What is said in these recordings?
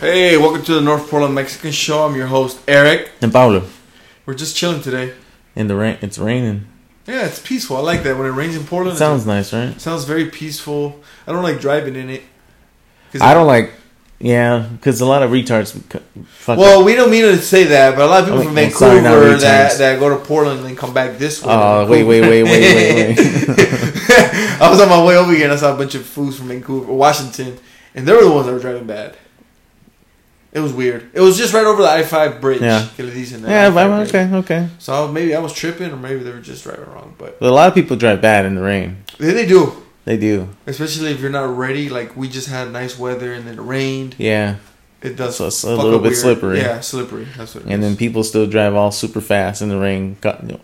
Hey, welcome to the North Portland Mexican Show. I'm your host, Eric. And Paulo, We're just chilling today. in the rain, it's raining. Yeah, it's peaceful. I like that. When it rains in Portland, It sounds nice, right? it sounds very peaceful. I don't like driving in it. I don't like, yeah, because a lot of retards. Well, we don't mean to say that, but a lot of people I from mean, sorry, Vancouver that, that go to Portland and then come back this way. Oh, wait, wait, wait, wait, wait, wait. I was on my way over here and I saw a bunch of fools from Vancouver, Washington, and they were the ones that were driving bad. It was weird. It was just right over the I five bridge. Yeah. Que le dicen, yeah, I-5 but, bridge. okay, okay. So maybe I was tripping, or maybe they were just driving wrong. But But a lot of people drive bad in the rain. they, they do, They do. especially if you're not ready. Like we just had nice weather and then it rained. Yeah, It does. So it's a little bit weird. slippery. Yeah, slippery. That's what. It and is. then people still drive all super fast in the rain. Got, you know,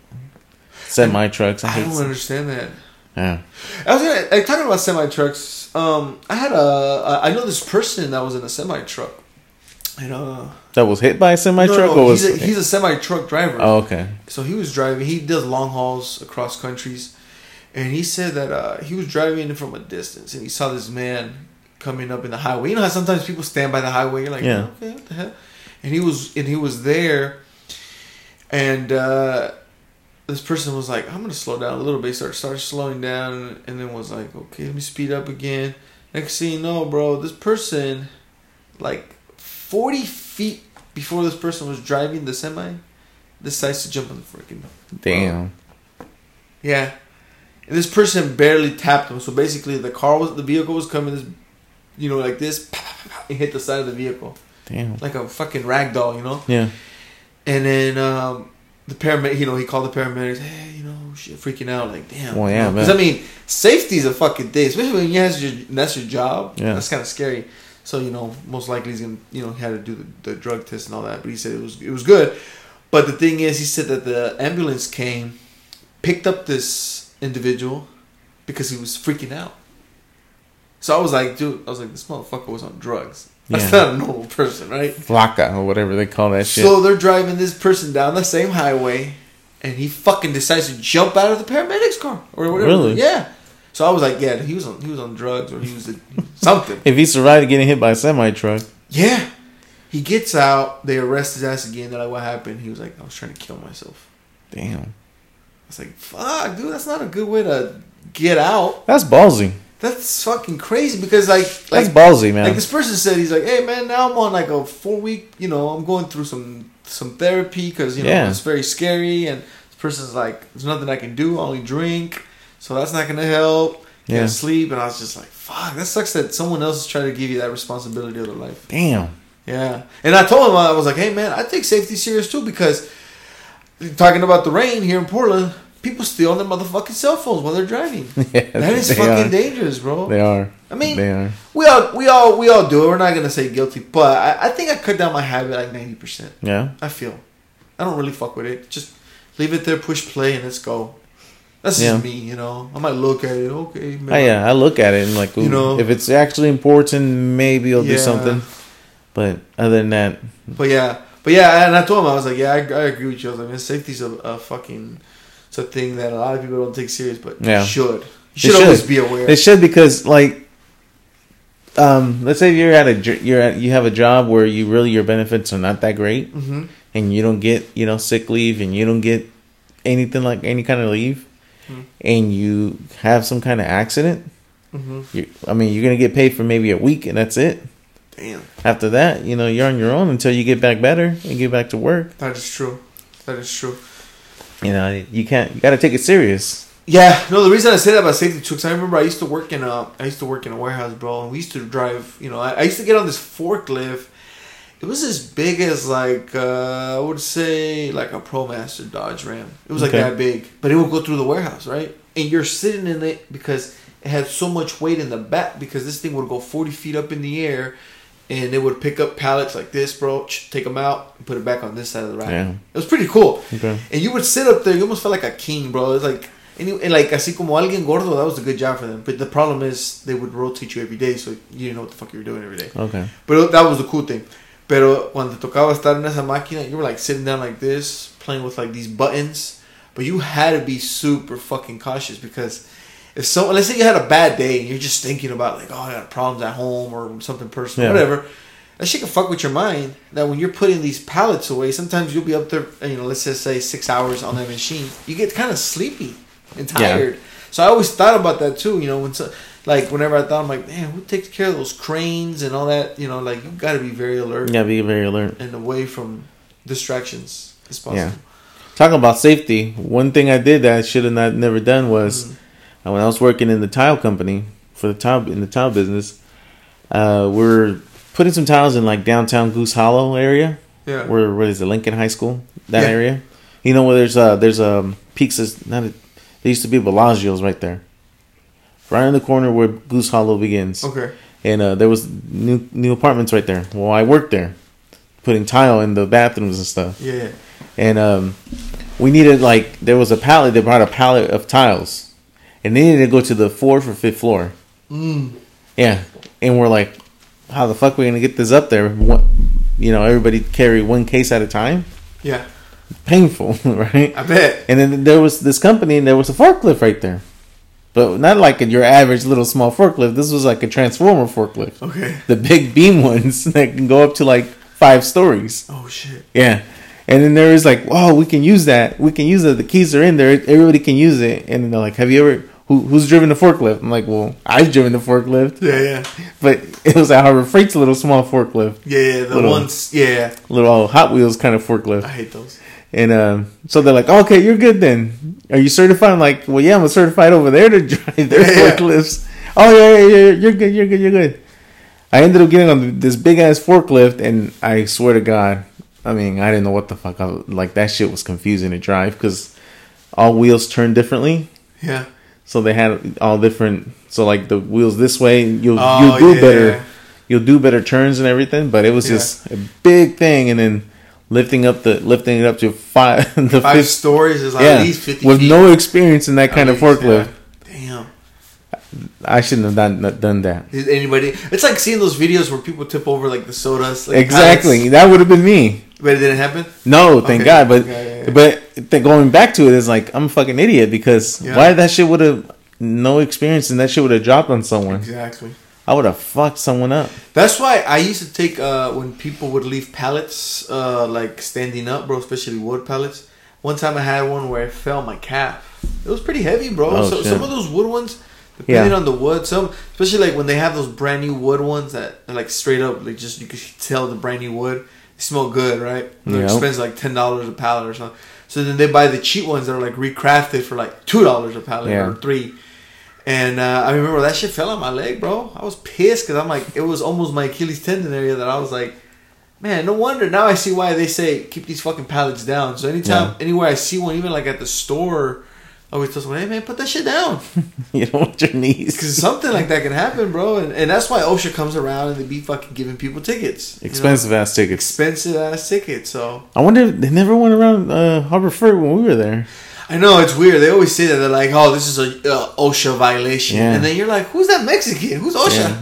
semi trucks. I I don't understand that. Yeah. I was gonna, like, talking about semi trucks. Um, I had a. I know this person that was in a semi truck. And uh, That was hit by a semi truck, no, no, or was he's a, he's a semi truck driver. Oh, okay. So he was driving. He does long hauls across countries, and he said that uh, he was driving from a distance, and he saw this man coming up in the highway. You know how sometimes people stand by the highway. You're like, Yeah. okay, what the hell? And he was and he was there, and uh, this person was like, I'm gonna slow down a little bit. Started started slowing down, and then was like, okay, let me speed up again. Next thing you know, bro, this person, like, forty feet before this person was driving the semi, decides to jump on the freaking Damn. yeah. And this person barely tapped him. So basically, the car was the vehicle was coming, this, you know, like this, and hit the side of the vehicle Damn. like a fucking rag doll, you know. Yeah. And then um, the paramedic, you know, he called the paramedics. Hey, you know, shit, freaking out, like damn. Well, yeah, because. I mean, safety's a fucking thing, especially when you has your that's your job. Yeah. that's kind of scary. So you know, most likely he's gonna, you know, he had to do the, the drug test and all that. But he said it was it was good. But the thing is, he said that the ambulance came, picked up this individual because he was freaking out. So I was like, dude, I was like, this motherfucker was on drugs. That's Yeah. not a normal person, right? Flakka or whatever they call that shit. So they're driving this person down the same highway, and he fucking decides to jump out of the paramedics car or whatever. Really? Yeah. So I was like, yeah, he was on he was on drugs or he was a, something. if he survived getting hit by a semi truck, Yeah. He gets out. They arrest his ass again. They're like, what happened? He was like, I was trying to kill myself. damn. I was like, fuck, dude, that's not a good way to get out. That's ballsy. That's fucking crazy because like That's like ballsy, man. Like this person said, he's like, "Hey man, now I'm on like a four week. You know, I'm going through some some therapy because you know Yeah. it's very scary." And this person's like, "There's nothing I can do. I only drink, so that's not gonna help. Can't Yeah. sleep." And I was just like, "Fuck, that sucks that someone else is trying to give you that responsibility of their life." Damn. Yeah, and I told him I was like, "Hey man, I take safety serious too because talking about the rain here in Portland." People steal their motherfucking cell phones while they're driving. Yeah, That is fucking are. dangerous, bro. They are. I mean, they are. we all we all we all do it. We're not gonna say guilty, but I, I think I cut down my habit like ninety percent. Yeah. I feel I don't really fuck with it. Just leave it there, push play, and let's go. That's Yeah. just me, you know. I might look at it, okay, Oh, yeah, I look at it and like, You know- if it's actually important, maybe I'll Yeah. do something. But other than that, But yeah, but yeah, and I told him I was like, yeah, I, I agree with you. I was like, man, safety's a, a fucking it's a thing that a lot of people don't take serious, but Yeah. you should. You should, should. always be aware. it should because like, um, let's say you're at a you're at you have a job where you really your benefits are not that great, hmm and you don't get you know sick leave and you don't get anything like any kind of leave, Hmm. and you have some kind of accident. hmm You, I mean, you're gonna get paid for maybe a week and that's it. Damn, After that, you know, you're on your own until you get back better and get back to work. that is true. That is true. You know, you can't. You got to take it serious. Yeah, no. The reason I say that about safety too, because I remember I used to work in a, I used to work in a warehouse, bro, and we used to drive. You know, I, I used to get on this forklift. It was as big as like uh, I would say like a ProMaster Dodge Ram. It was like Okay. that big, but it would go through the warehouse, right? And you're sitting in it because it had so much weight in the back because this thing would go 40 feet up in the air, and it would pick up pallets like this, bro. Take them out and put it back on this side of the rack. Yeah. It was pretty cool. Okay. And you would sit up there, you almost felt like a king, bro. It's like, and, you- and like, así como alguien gordo, that was a good job for them. But the problem is, they would rotate you every day, so you didn't know what the fuck you were doing every day. Okay. But that was the cool thing. Pero cuando te tocaba estar en esa máquina, you were like sitting down like this, playing with like these buttons. But you had to be super fucking cautious because if someone, let's say you had a bad day and you're just thinking about like, oh, I got problems at home or something personal, Yeah. whatever. that shit can fuck with your mind. That when you're putting these pallets away, sometimes you'll be up there, you know, let's just say six hours on that machine. You get kind of sleepy and Yeah. tired. So I always thought about that too. You know, when so, like whenever I thought, I'm like, man, who takes care of those cranes and all that? You know, like you got to be very alert Yeah, be very alert. and away from distractions as possible. Yeah. Talking about safety, one thing I did that I should have not never done was Mhm. uh, when I was working in the tile company for the tile in the tile business, uh, we're putting some tiles in like downtown Goose Hollow area. Yeah. Where what is it, Lincoln High School? That Yeah. area. You know where there's uh there's um peaks is not a, there used to be Bellagio's right there. Right in the corner where Goose Hollow begins. Okay. And uh, there was new new apartments right there. Well, I worked there, putting tile in the bathrooms and stuff Yeah. and um, we needed like there was a pallet. They brought a pallet of tiles, and they needed to go to the fourth or fifth floor. Mm. Yeah, and we're like, how the fuck are we gonna get this up there? What, you know, everybody carry one case at a time. Yeah. Painful, right? I bet. And then there was this company, and there was a forklift right there, but not like your average little small forklift. This was like a transformer forklift, Okay. the big beam ones that can go up to like five stories. Oh shit. Yeah. And then there was like, oh, we can use that. We can use it. The keys are in there. Everybody can use it. And then they're like, have you ever, who, who's driven the forklift? I'm like, well, I've driven the forklift. Yeah, yeah, But it was at Harbor Freight's little small forklift. yeah, yeah. The Little- ones. Yeah, Little oh, Hot Wheels kind of forklift. I hate those. And um, so they're like, okay, you're good then. Are you certified? I'm like, well, yeah, I'm certified over there to drive their Yeah, forklifts. Oh, yeah, yeah, yeah, you're good, you're good, you're good. I ended up getting on this big ass forklift, and I swear to God, I mean, I didn't know what the fuck. I, was- like, that shit was confusing to drive because all wheels turn differently. Yeah. So they had all different. So like the wheels this way, you'll Oh, you'll do yeah. better. You'll do better turns and everything. But it was Yeah. just a big thing, and then lifting up the lifting it up to five the Five fifth stories is like yeah, at least fifty with feet. no experience in that kind of least, forklift. yeah. Damn. I shouldn't have done done that. Did anybody? It's like seeing those videos where people tip over like the sodas. Like exactly, pallets. that would have been me. But it didn't happen. No, thank Okay. God. But Okay, yeah, yeah. but th- going back to it is like I'm a fucking idiot because why that shit would have no experience and that shit would have dropped on someone. Exactly. I would have fucked someone up. That's why I used to take uh, when people would leave pallets uh, like standing up, bro, especially wood pallets. One time I had one where I fell my calf. It was pretty heavy, bro. Oh, so, some of those wood ones, depending Yeah. on the wood, some especially like when they have those brand new wood ones that are like straight up, like just you can tell the brand new wood. They smell good, right? They're expensive, like ten dollars a pallet or something. So then they buy the cheap ones that are like recrafted for like two dollars a pallet Yeah. or three. And uh, I remember that shit fell on my leg, bro. I was pissed because I'm like, it was almost my Achilles tendon area that I was like, man, no wonder. Now I see why they say keep these fucking pallets down. So anytime, Yeah. anywhere I see one, even like at the store, I always tell someone, hey man, put that shit down. you don't want your knees. Because something like that can happen, bro. And, and that's why OSHA comes around and they be fucking giving people tickets. you know? Expensive ass tickets. Expensive ass tickets. So I wonder if they never went around uh, Harbor Freight when we were there. I know it's weird. They always say that they're like, "Oh, this is a uh, OSHA violation," Yeah. and then you're like, "Who's that Mexican? Who's OSHA?" Yeah.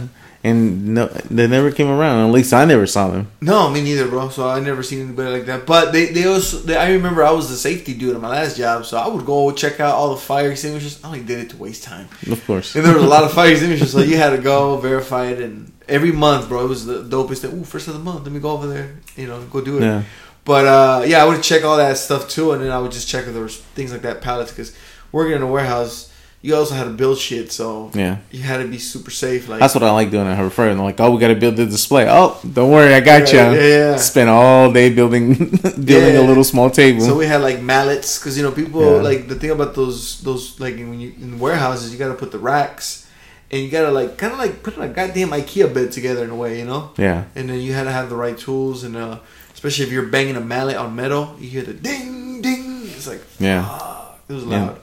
And no, they never came around. At least I never saw them. No, me neither, bro. So I never seen anybody like that. But they, they also, they, I remember I was the safety dude at my last job, so I would go check out all the fire extinguishers. I only did it to waste time. Of course. And there was a lot of fire extinguishers, so you had to go verify it, and every month, bro, it was the dopest thing. Ooh, first of the month, let me go over there, you know, go do it. Yeah. But uh, yeah, I would check all that stuff too, and then I would just check if there was things like that pallets because working in a warehouse, you also had to build shit, so Yeah. you had to be super safe. Like That's what I like doing at Freight. And they're like, oh, we got to build the display. Oh, don't worry, I got you. Yeah, yeah. Spent all day building building Yeah. a little small table. So we had like mallets because you know people Yeah. like the thing about those those like when you in warehouses you got to put the racks and you got to like kind of like put a goddamn IKEA bed together in a way, you know. yeah. And then you had to have the right tools and uh, especially if you're banging a mallet on metal, you hear the ding ding. It's like Yeah. fuck, it was Yeah. loud.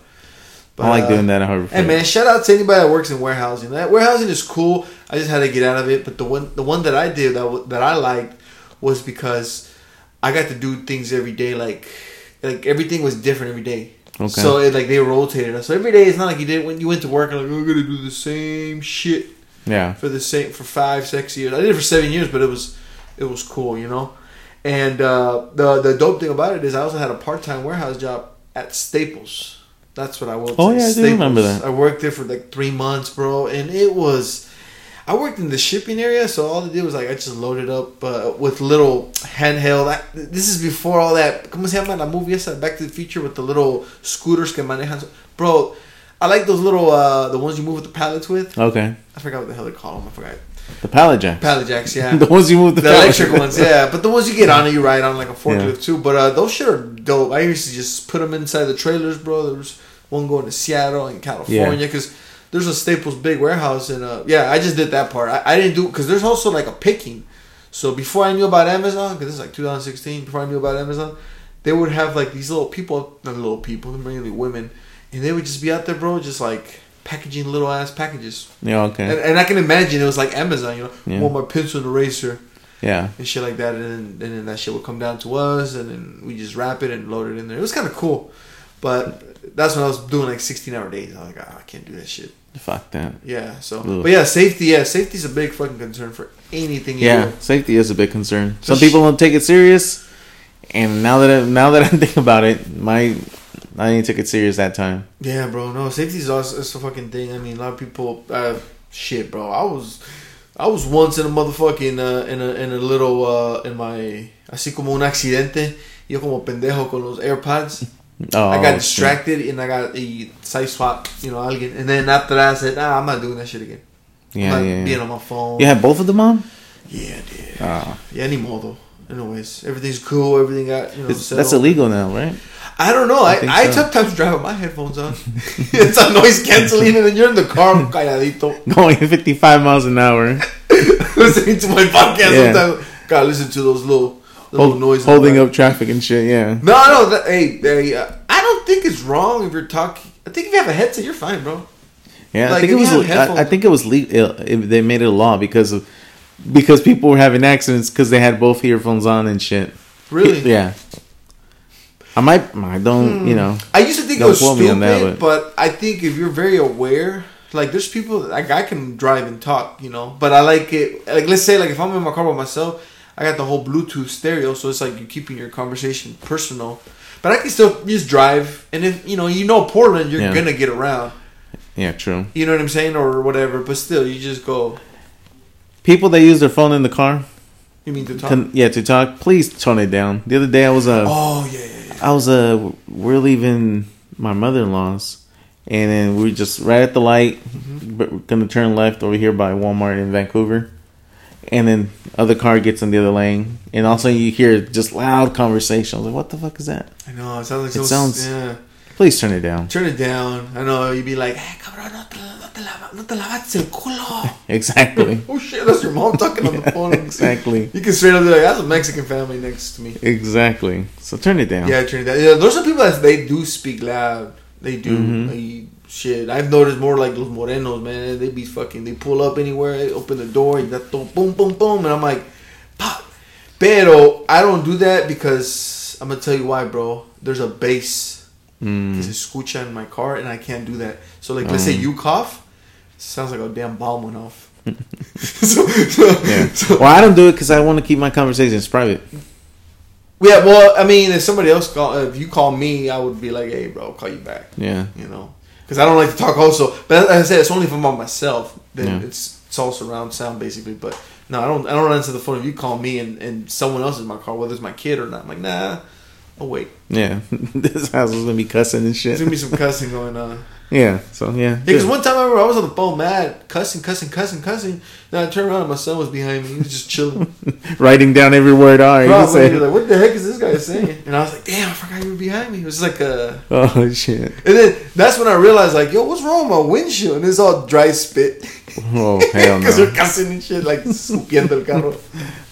I like doing that at Harbor Freight. Hey man, shout out to anybody that works in warehousing. That warehousing is cool. I just had to get out of it, but the one the one that I did that that I liked was because I got to do things every day. Like like everything was different every day. Okay. So it, like they rotated us. So every day it's not like you did when you went to work and like we're gonna do the same shit yeah. for the same for five six years. I did it for seven years, but it was it was cool, you know. And uh, the the dope thing about it is I also had a part time warehouse job at Staples. That's what I will. Oh, say, yeah, I do remember that. I worked there for like three months, bro, and it was. I worked in the shipping area, so all I did was like I just loaded up uh, with little handheld. I, this is before all that. ¿Cómo se llama la movie esa? Back to the Future with the little scooters que manejan. Bro, I like those little uh, the ones you move with the pallets with. Okay. I forgot what the hell they call them. I forgot. The pallet jack. Pallet jacks, yeah. the ones you move the, the electric ones, yeah. But the ones you get on it, you ride on like a forklift Yeah. too. But uh, those shit are dope. I used to just put them inside the trailers, bro. There was one going to Seattle and California because there's a Staples big warehouse and uh, yeah, I just did that part. I, I didn't do because there's also like a picking. So before I knew about Amazon, because this is like 2016, before I knew about Amazon, they would have like these little people, not little people, mainly women, and they would just be out there, bro, just like packaging little ass packages. Yeah. Okay. And, and I can imagine it was like Amazon, you know, Yeah. want my pencil and eraser yeah. and shit like that, and then, and then that shit would come down to us, and then we just wrap it and load it in there. It was kind of cool, but that's when I was doing like sixteen hour days. I was like, ah, I can't do that shit. Fuck that. Yeah, so Ugh. but yeah, safety. Yeah, safety's a big fucking concern for anything. You Yeah, do. safety is a big concern. Some people don't take it serious, and now that I, now that I think about it, my I didn't take it serious that time. yeah, bro. No, safety's also it's a fucking thing. I mean, a lot of people. Uh, shit, bro. I was. I was once in a motherfucking uh, in a in a little uh, in my así como un accidente yo como pendejo con los AirPods Oh, I got shit. distracted and I got a side swap, you know, alguien. And then after that, I said, nah, I'm not doing that shit again. Yeah, I'm not yeah. being yeah. on my phone. You had both of them on. Yeah, dude. Oh, Yeah, any modo. Anyways, everything's cool. Everything got, you know, that's illegal now, right? I don't know. I I, I, so. sometimes drive with my headphones on. it's a noise canceling, and then you're in the car calladito Going 55 miles an hour, listening to my podcast. Yeah. Sometimes gotta listen to those little, little hold, noises. holding up traffic and shit. Yeah, No, no. That, hey, hey uh, I don't think it's wrong if you're talking. I think if you have a headset, you're fine, bro. yeah. I Like, think it was. I, I think it was legal. They made it a law because of because people were having accidents because they had both earphones on and shit. Really? Yeah. I might. I don't. You know. I used to think Don't it was quote me stupid, on that, but I think if you're very aware, like there's people like I can drive and talk, you know, but I like it. Like let's say like if I'm in my car by myself, I got the whole Bluetooth stereo, so it's like you're keeping your conversation personal. But I can still just drive, and if you know you know Portland, you're Yeah. gonna get around. Yeah. True. You know what I'm saying, or whatever. But still, you just go. People that use their phone in the car, You mean to talk? can, yeah, to talk. Please tone it down. The other day, I was uh, oh yeah, yeah, yeah. I was uh, we're leaving my mother in law's, and then we are just right at the light, Mm-hmm. but we're gonna turn left over here by Walmart in Vancouver, and then other car gets in the other lane, and also you hear just loud conversation. I was like, "What the fuck is that?" I know it sounds like It so- sounds- Yeah. Please turn it down. Turn it down. I know you'd be like, "Hey, cabrón, no te, lava, no te lavaste el culo." Exactly. Oh shit, that's your mom talking on the phone. exactly. You can straight up be like, that's a Mexican family next to me. Exactly. So turn it down. Yeah, turn it down. Yeah, those are people that they do speak loud. They do. Mhm. They- shit, I've noticed more like those morenos, man. They be fucking. They pull up anywhere, they open the door, you got the boom, boom, boom, and I'm like, pop. Pero I don't do that because I'm gonna tell you why, bro. There's a bass Mm. because it's escucha in my car, and I can't do that. So like, let's say Um. you cough, sounds like a damn bomb went off. so, so, Yeah. so- Well, I don't do it because I want to keep my conversations private. Yeah, well, I mean, if somebody else call, if you call me, I would be like, "Hey, bro, I'll call you back." Yeah. You know, because I don't like to talk also. But as I said, it's only if I'm by myself. Then Yeah. it's it's all surround sound basically. But no, I don't. I don't answer the phone if you call me and, and someone else is in my car, whether it's my kid or not. I'm like, nah. Oh wait, Yeah. this house is gonna be cussing and shit. there's gonna be some cussing going on. Yeah. So yeah. Because good. one time I remember I was on the phone mad, cussing, cussing, cussing, cussing. Then I turned around and my son was behind me. He was just chilling. writing down every word. All right. you Probably say- like, what the heck is this guy saying? And I was like, damn, I forgot you were behind me. It was like a. Oh shit! And then that's when I realized, like, yo, what's wrong with my windshield? And it's all dry spit. Oh hell no! Because no! cussing and shit, like, escupiendo el carro.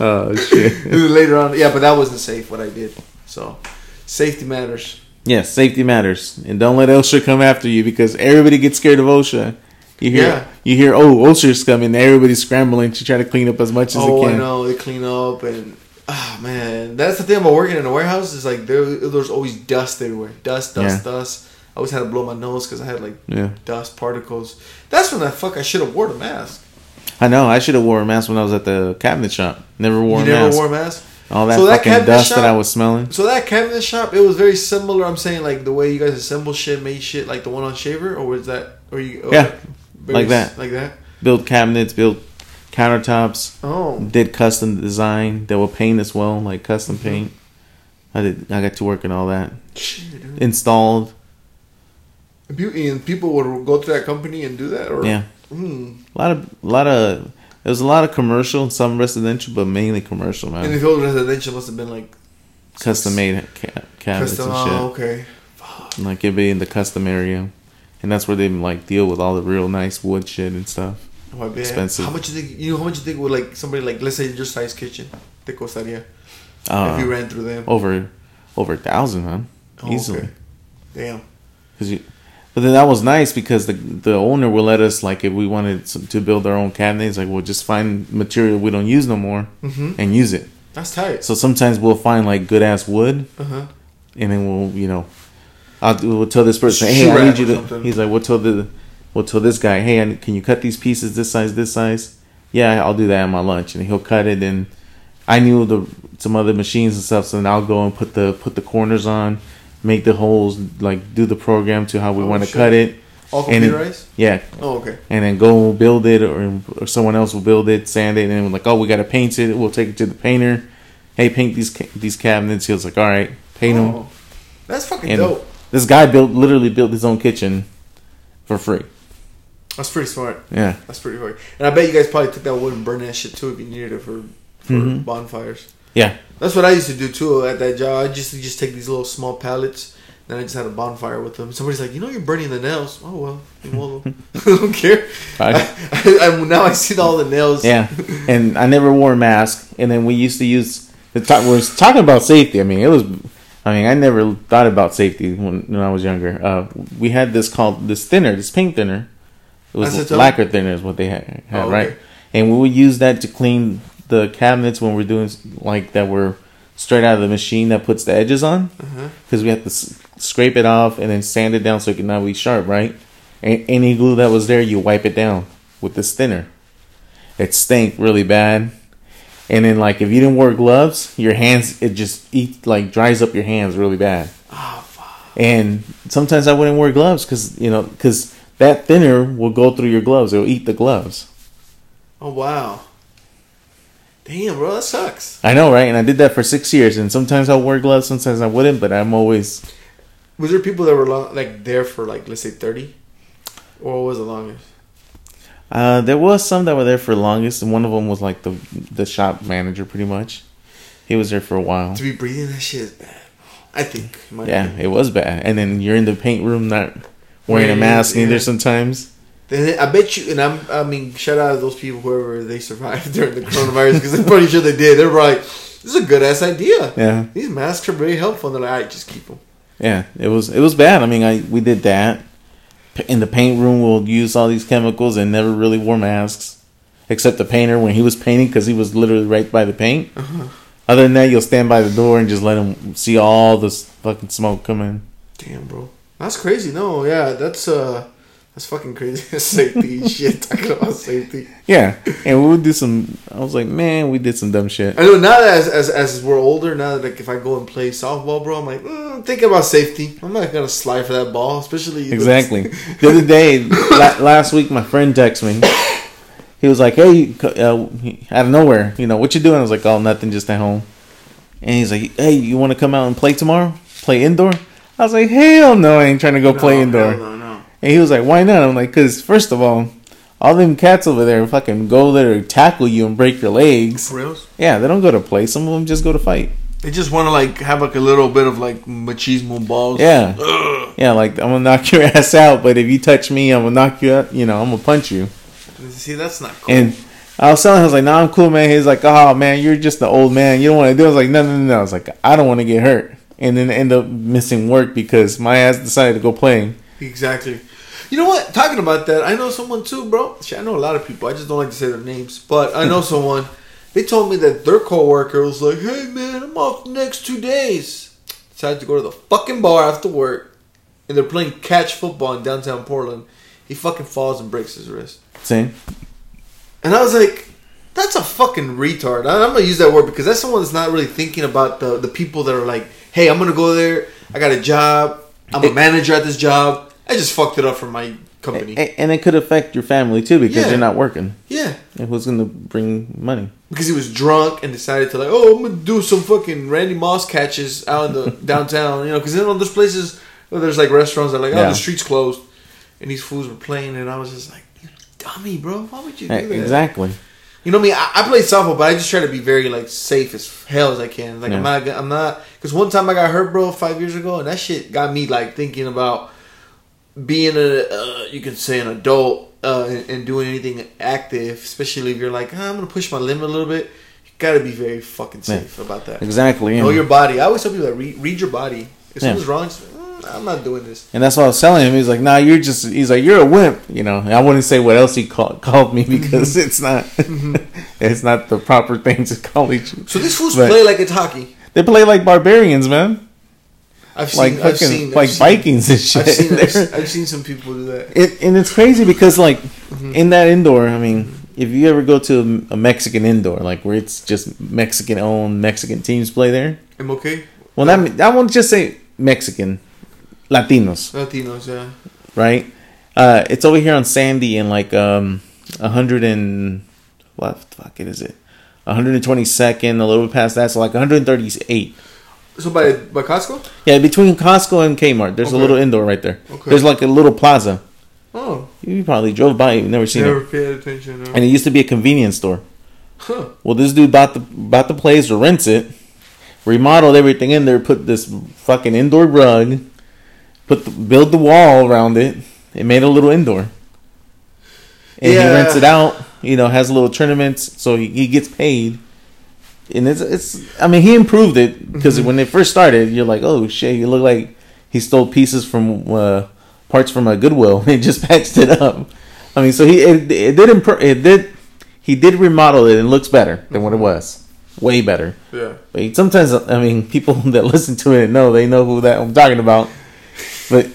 Oh shit! Later on, yeah, but that wasn't safe, what I did. So, safety matters. Yes, safety matters, and don't let OSHA come after you because everybody gets scared of OSHA. You hear, Yeah. you hear, oh, OSHA's coming. Everybody's scrambling to try to clean up as much as Oh, they can. Oh, I know. They clean up and. Ah man, that's the thing about working in a warehouse is like there, there's always dust everywhere. Dust, dust, Yeah. dust. I always had to blow my nose because I had like Yeah, dust particles. That's when I fuck I should have wore a mask. I know. I should have wore a mask when I was at the cabinet shop. Never wore you a never mask. wore a mask. All that So that fucking cabinet dust that I was smelling. So that cabinet shop, it was very similar. I'm saying like the way you guys assemble shit, made shit like the one on Shaver, or was that, or you? or Yeah, very like that. like that. Build cabinets, build countertops. Oh, Did custom design. They will paint as well, like custom Mm-hmm. paint. I did. I got to work and all that. shit. Installed. Beauty and people would go to that company and do that, or Yeah. Hmm. A lot of, a lot of. There was a lot of commercial, and some residential, but mainly commercial, man. And if it was residential, must have been like custom made ca- cabinets custom. and shit. Oh, okay. Like it'd be in the custom area, and that's where they like deal with all the real nice wood shit and stuff. Oh. Expensive. How much you think? You know how much you think would like somebody like let's say your size kitchen, te costaría Uh, if you ran through them? over, over a thousand, man, Oh, easily. okay. Damn. Cause you, but then that was nice because the the owner will let us like if we wanted to build our own cabinets, like we'll just find material we don't use no more Mm-hmm. and use it. That's tight. So sometimes we'll find like good ass wood, Uh huh. and then we'll you know, I'll we'll tell this person, hey, Shoe I need you to. something. He's like, we'll tell the, we'll tell this guy, hey, can you cut these pieces this size, this size? Yeah, I'll do that at my lunch, and he'll cut it. And I knew the some other machines and stuff, so then I'll go and put the put the corners on, make the holes, like do the program to how we Oh, want to cut it. All And it- computerized. Yeah, oh, okay. and then go build it, or or someone else will build it, sand it, and then we're like, oh, we got to paint it. We'll take it to the painter. Hey, paint these ca- these cabinets. He was like, all right, paint them. Oh, that's fucking And dope. this guy built literally built his own kitchen for free. That's pretty smart. Yeah, That's pretty smart. And I bet you guys probably took that wood and burned that shit too if you needed it for for Mhm. bonfires. Yeah, That's what I used to do too at that job. I just just take these little small pallets, then I just had a bonfire with them. Somebody's like, you know, you're burning the nails. Oh well, well I don't care. I, I- I, now I see all the nails. yeah. And I never wore a mask. And then we used to use the talk. We was talking about safety. I mean, it was. I mean, I never thought about safety when, when I was younger. Uh, we had this called this thinner, this paint thinner. It was lacquer thinner is what they had, had Oh, okay. right? And we would use that to clean the cabinets when we're doing like that were straight out of the machine that puts the edges on. Uh-huh. because we have to s- scrape it off and then sand it down so it can not be sharp, right? And any glue that was there, you wipe it down with this thinner. It stank really bad, and then like if you didn't wear gloves, your hands it just eat like dries up your hands really bad. Oh, fuck. And sometimes I wouldn't wear gloves because you know because that thinner will go through your gloves. It'll eat the gloves. Oh wow. Damn, bro, that sucks. I know, right? And I did that for six years. And sometimes I'll wear gloves, sometimes I wouldn't. But I'm always Was there people that were long, like there for like let's say thirty, or what was the longest? Uh, there was some that were there for longest, and one of them was like the the shop manager, pretty much. He was there for a while. To be breathing that shit is bad. I think. Yeah, opinion. it was bad. And then you're in the paint room, not wearing a mask yeah. either. Sometimes. Then I bet you, and I'm, I mean, shout out to those people, whoever they survived during the coronavirus, because I'm pretty sure they did. They're like, this is a good ass idea. Yeah, These masks are very helpful. And they're like, all right, just keep them. yeah. It was it was bad. I mean, I we did that. In the paint room, we'll use all these chemicals and never really wore masks, except the painter when he was painting because he was literally right by the paint. Other than that, you'll stand by the door and just let him see all this fucking smoke come in. Damn, bro, that's crazy. No, yeah, that's uh, that's fucking crazy. safety shit. Talking about safety. Yeah, and we would do some. I was like, man, we did some dumb shit. I know now that as, as as we're older, now that like if I go and play softball, bro, I'm like, mm, thinking about safety. I'm not gonna slide for that ball, especially Exactly. The other day, la- last week, my friend texted me. He was like, "Hey, uh, out of nowhere, you know what you doing?" I was like, "Oh, nothing, just at home." And he's like, "Hey, you want to come out and play tomorrow? Play indoor?" I was like, "Hell no, I ain't trying to go No, play indoor." Hell No, no. And he was like, "Why not?" I'm like, "Cause first of all, all them cats over there fucking go there to tackle you and break your legs. For reals? Yeah, they don't go to play. Some of them just go to fight. They just want to like have like a little bit of like machismo balls. Yeah, Ugh. yeah. Like I'm gonna knock your ass out, but if you touch me, I'm gonna knock you out. You know, I'm gonna punch you." See, that's not cool. And I was telling him, I was like, "Nah, I'm cool, man." He's like, "Oh man, you're just an old man. You don't want to do." it. I was like, "No, no, no, no." I was like, "I don't want to get hurt," and then end up missing work because my ass decided to go playing. Exactly. You know what? Talking about that, I know someone too, bro. Shit, I know a lot of people. I just don't like to say their names, but I know someone. They told me that their coworker was like, "Hey, man, I'm off the next two days." Decided to go to the fucking bar after work, and they're playing catch football in downtown Portland. He fucking falls and breaks his wrist, Same. and I was like. That's a fucking retard. I- I'm gonna use that word because that's someone that's not really thinking about the the people that are like, "Hey, I'm gonna go there. I got a job. I'm a manager at this job. I just fucked it up for my company. And it could affect your family too because Yeah. you're not working. yeah, And who's gonna bring money? because he was drunk and decided to like, oh, I'm gonna do some fucking Randy Moss catches out in the downtown. You know, because you know there's places where there's like restaurants that are like, oh, Yeah. the street's closed, and these fools were playing, and I was just like, you dummy, bro, why would you do Eh, that? Exactly. You know me. I, mean? I play softball, but I just try to be very like safe as hell as I can. Like I'm not. I'm not. Because one time I got hurt, bro, five years ago, and that shit got me like thinking about being a. Uh, you can say an adult uh, and, and doing anything active, especially if you're like, "Ah, I'm gonna push my limit a little bit. You gotta be very fucking safe about that. Exactly. Know and- your body. I always tell people that read, read your body. If Yeah. something's wrong, mm, I'm not doing this. And that's what I was telling him. He's like, "Nah, you're just." He's like, "You're a wimp," you know. And I wouldn't say what else he called called me because it's not, it's not the proper thing to call each. So these fools But- play like it's hockey. They play like barbarians, man. I've seen. Like I've fucking, seen. I've like seen- Vikings and shit. I've seen, I've, I've seen some people do that. it, and it's crazy because like Mm-hmm. in that indoor, I mean, if you ever go to a, a Mexican indoor, like where it's just Mexican owned Mexican teams play there. I'm okay? Well, that that one just say Mexican, Latinos, Latinos, yeah. right? Uh, it's over here on Sandy and like um, a hundred and what the fuck it is it? 122nd, a little bit past that, so like 138. So by by Costco? Yeah, between Costco and Kmart, there's Okay. a little indoor right there. Okay. There's like a little plaza. Oh, You probably drove by, you've never seen never it. paid attention. No. And it used to be a convenience store. Huh. Well, this dude bought the bought the place to rent it, remodeled everything in there, put this fucking indoor rug, put the, build the wall around it, and made a little indoor. And Yeah. he rents it out. You know, has little tournaments, so he, he gets paid. And it's it's. I mean, he improved it because Mm-hmm. when they first started, you're like, oh shit, you look like he stole pieces from uh, parts from a Goodwill and just patched it up. I mean, so he it, it did improve. It did. He did remodel it and it looks better than what it was. Way better. Yeah. But sometimes, I mean, people that listen to it know they know who that I'm talking about. But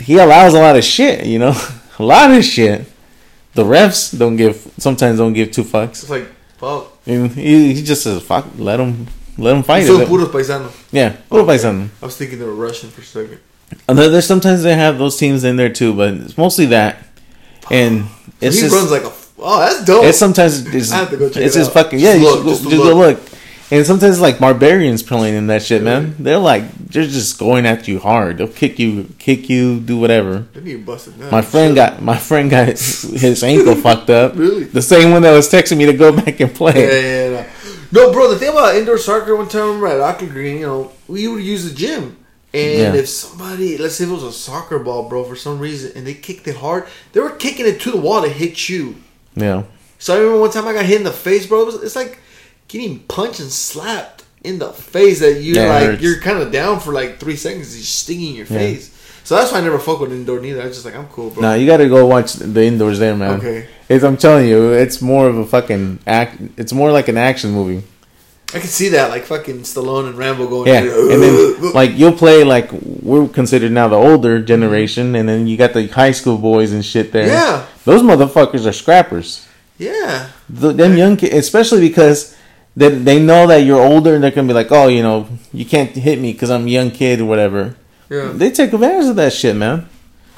he allows a lot of shit, you know, a lot of shit. The refs don't give sometimes don't give two fucks. It's like fuck. Mean, he, he just says fuck, let him let him fight So it. puros paisanos. Yeah, puro paisano. I was thinking they were Russian for a second. Uh, and then there's sometimes they have those teams in there too, but it's mostly that. And it's he just runs like a. Oh, that's dope. it's sometimes it's, I have to go check it's it just out. fucking yeah. Just you look, just just go look. look. And sometimes like barbarians playing in that shit, man. They're like they're just going at you hard. They'll kick you, kick you, do whatever. They need busted. My friend got my friend got his, his ankle fucked up. Really? The same one that was texting me to go back and play. Yeah, yeah, yeah. No, bro. The thing about indoor soccer, one time remember at Ockley Green, you know, we would use the gym, and Yeah. if somebody, let's say it was a soccer ball, bro, for some reason, and they kicked it hard, they were kicking it to the wall to hit you. Yeah. So I remember one time I got hit in the face, bro. It was, it's like getting punched and slapped in the face that you yeah, like you're kind of down for like three seconds. It's stinging your Yeah. face. So that's why I never fuck with indoor neither. I was just like I'm cool, bro. Nah, you got to go watch the indoors there, man. Okay. It's, I'm telling you, it's more of a fucking act. It's more like an action movie. I can see that like fucking Stallone and Rambo going. Yeah, it. and then like you'll play like we're considered now the older generation, and then you got the high school boys and shit there. Yeah. those motherfuckers are scrappers. yeah, The, them young kids, especially because they they know that you're older, and they're gonna be like, oh, you know, you can't hit me because I'm a young kid or whatever. yeah, They take advantage of that shit, man.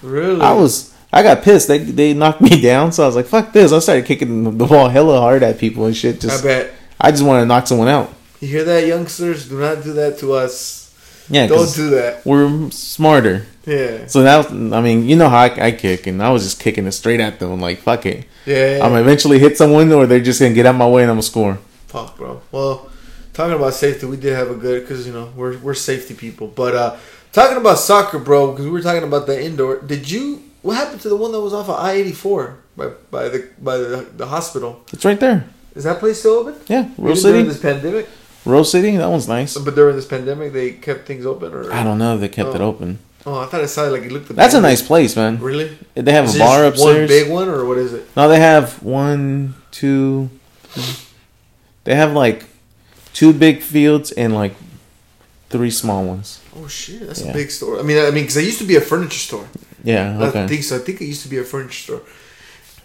really. I was. I got pissed. They they knocked me down, so I was like, "Fuck this!" I started kicking the ball hella hard at people and shit. I Just bet I just want to knock someone out. you hear that, youngsters. Do not do that to us. Yeah, don't do that. we're smarter. Yeah, So now, I mean, you know how I, I kick, and I was just kicking it straight at them, like fuck it. yeah. I'm gonna eventually hit someone, or they're just gonna get out my way and I'm gonna score. Fuck, bro. Well, talking about safety, we did have a good because you know we're we're safety people. But uh talking about soccer, bro, because we were talking about the indoor. Did you? What happened to the one that was off of I eighty four by by the by the, the hospital? It's right there. Is that place still open? Yeah, Even Rose during City. this pandemic. Rose City. That one's nice. But during this pandemic, they kept things open, or I don't know they kept it Oh. open. Oh, I thought it sounded like it looked. That's a nice place, man. Really? They have Is a bar just One upstairs. big one, or what is it? No, they have one, two. They have like two big fields and like three small ones. Oh shit, that's Yeah. a big store. I mean, I mean, because I used to be a furniture store. Yeah. okay. I think so. I think it used to be a furniture store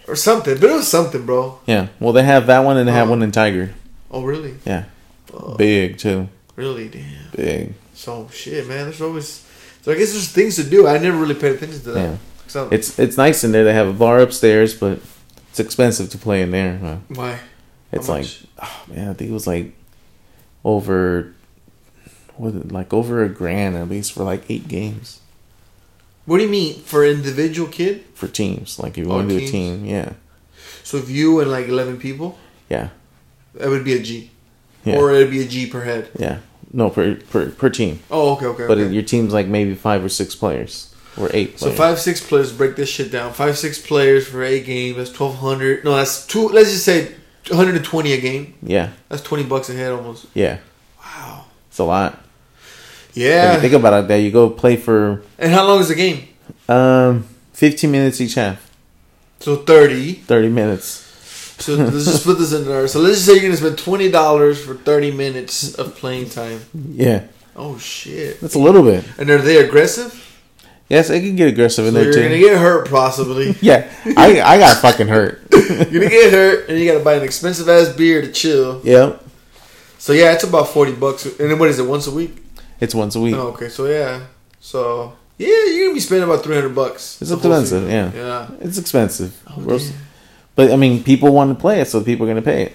or something, but it was something, bro. Yeah. Well, they have that one and they have Oh. one in Tigard. Oh really? Yeah. Oh, Big too. really? Damn. Big. So shit, man. There's always. So I guess there's things to do. I never really paid attention to that. Yeah. It's it's nice in there. They have a bar upstairs, but it's expensive to play in there. huh? why? It's like, oh man, I think it was like over, was it, like over a grand at least for like eight games What do you mean for individual kid? for teams. Like if you Oh, want to do a team, yeah, So if you and like eleven people, yeah, that would be a G, yeah, or it'd be a G per head. yeah. No, per per per team. Oh, okay, okay. But okay. your team's like maybe five or six players or eight. So five six players break this shit down. Five six players for eight games. That's twelve hundred. No, that's two. Let's just say one hundred and twenty a game. Yeah, That's twenty bucks a head almost. yeah, Wow. it's a lot. Yeah. think about it, that you go play for and how long is the game? um fifteen minutes each half, So thirty. thirty minutes. So let's just put this in there. So let's just say you're gonna spend twenty dollars for thirty minutes of playing time. Yeah, Oh shit. that's a little bit. And are they aggressive? Yes, it can get aggressive in So there you're too. gonna get hurt possibly. yeah, I I got fucking hurt. you're gonna get hurt, and you gotta buy an expensive ass beer to chill. Yep, So yeah, it's about forty bucks. And then what is it? Once a week? it's once a week. Oh, okay. So yeah. So yeah, you're gonna be spending about three hundred bucks. It's expensive, yeah. Yeah. It's expensive, Oh, but I mean, people want to play it, so people are gonna pay it.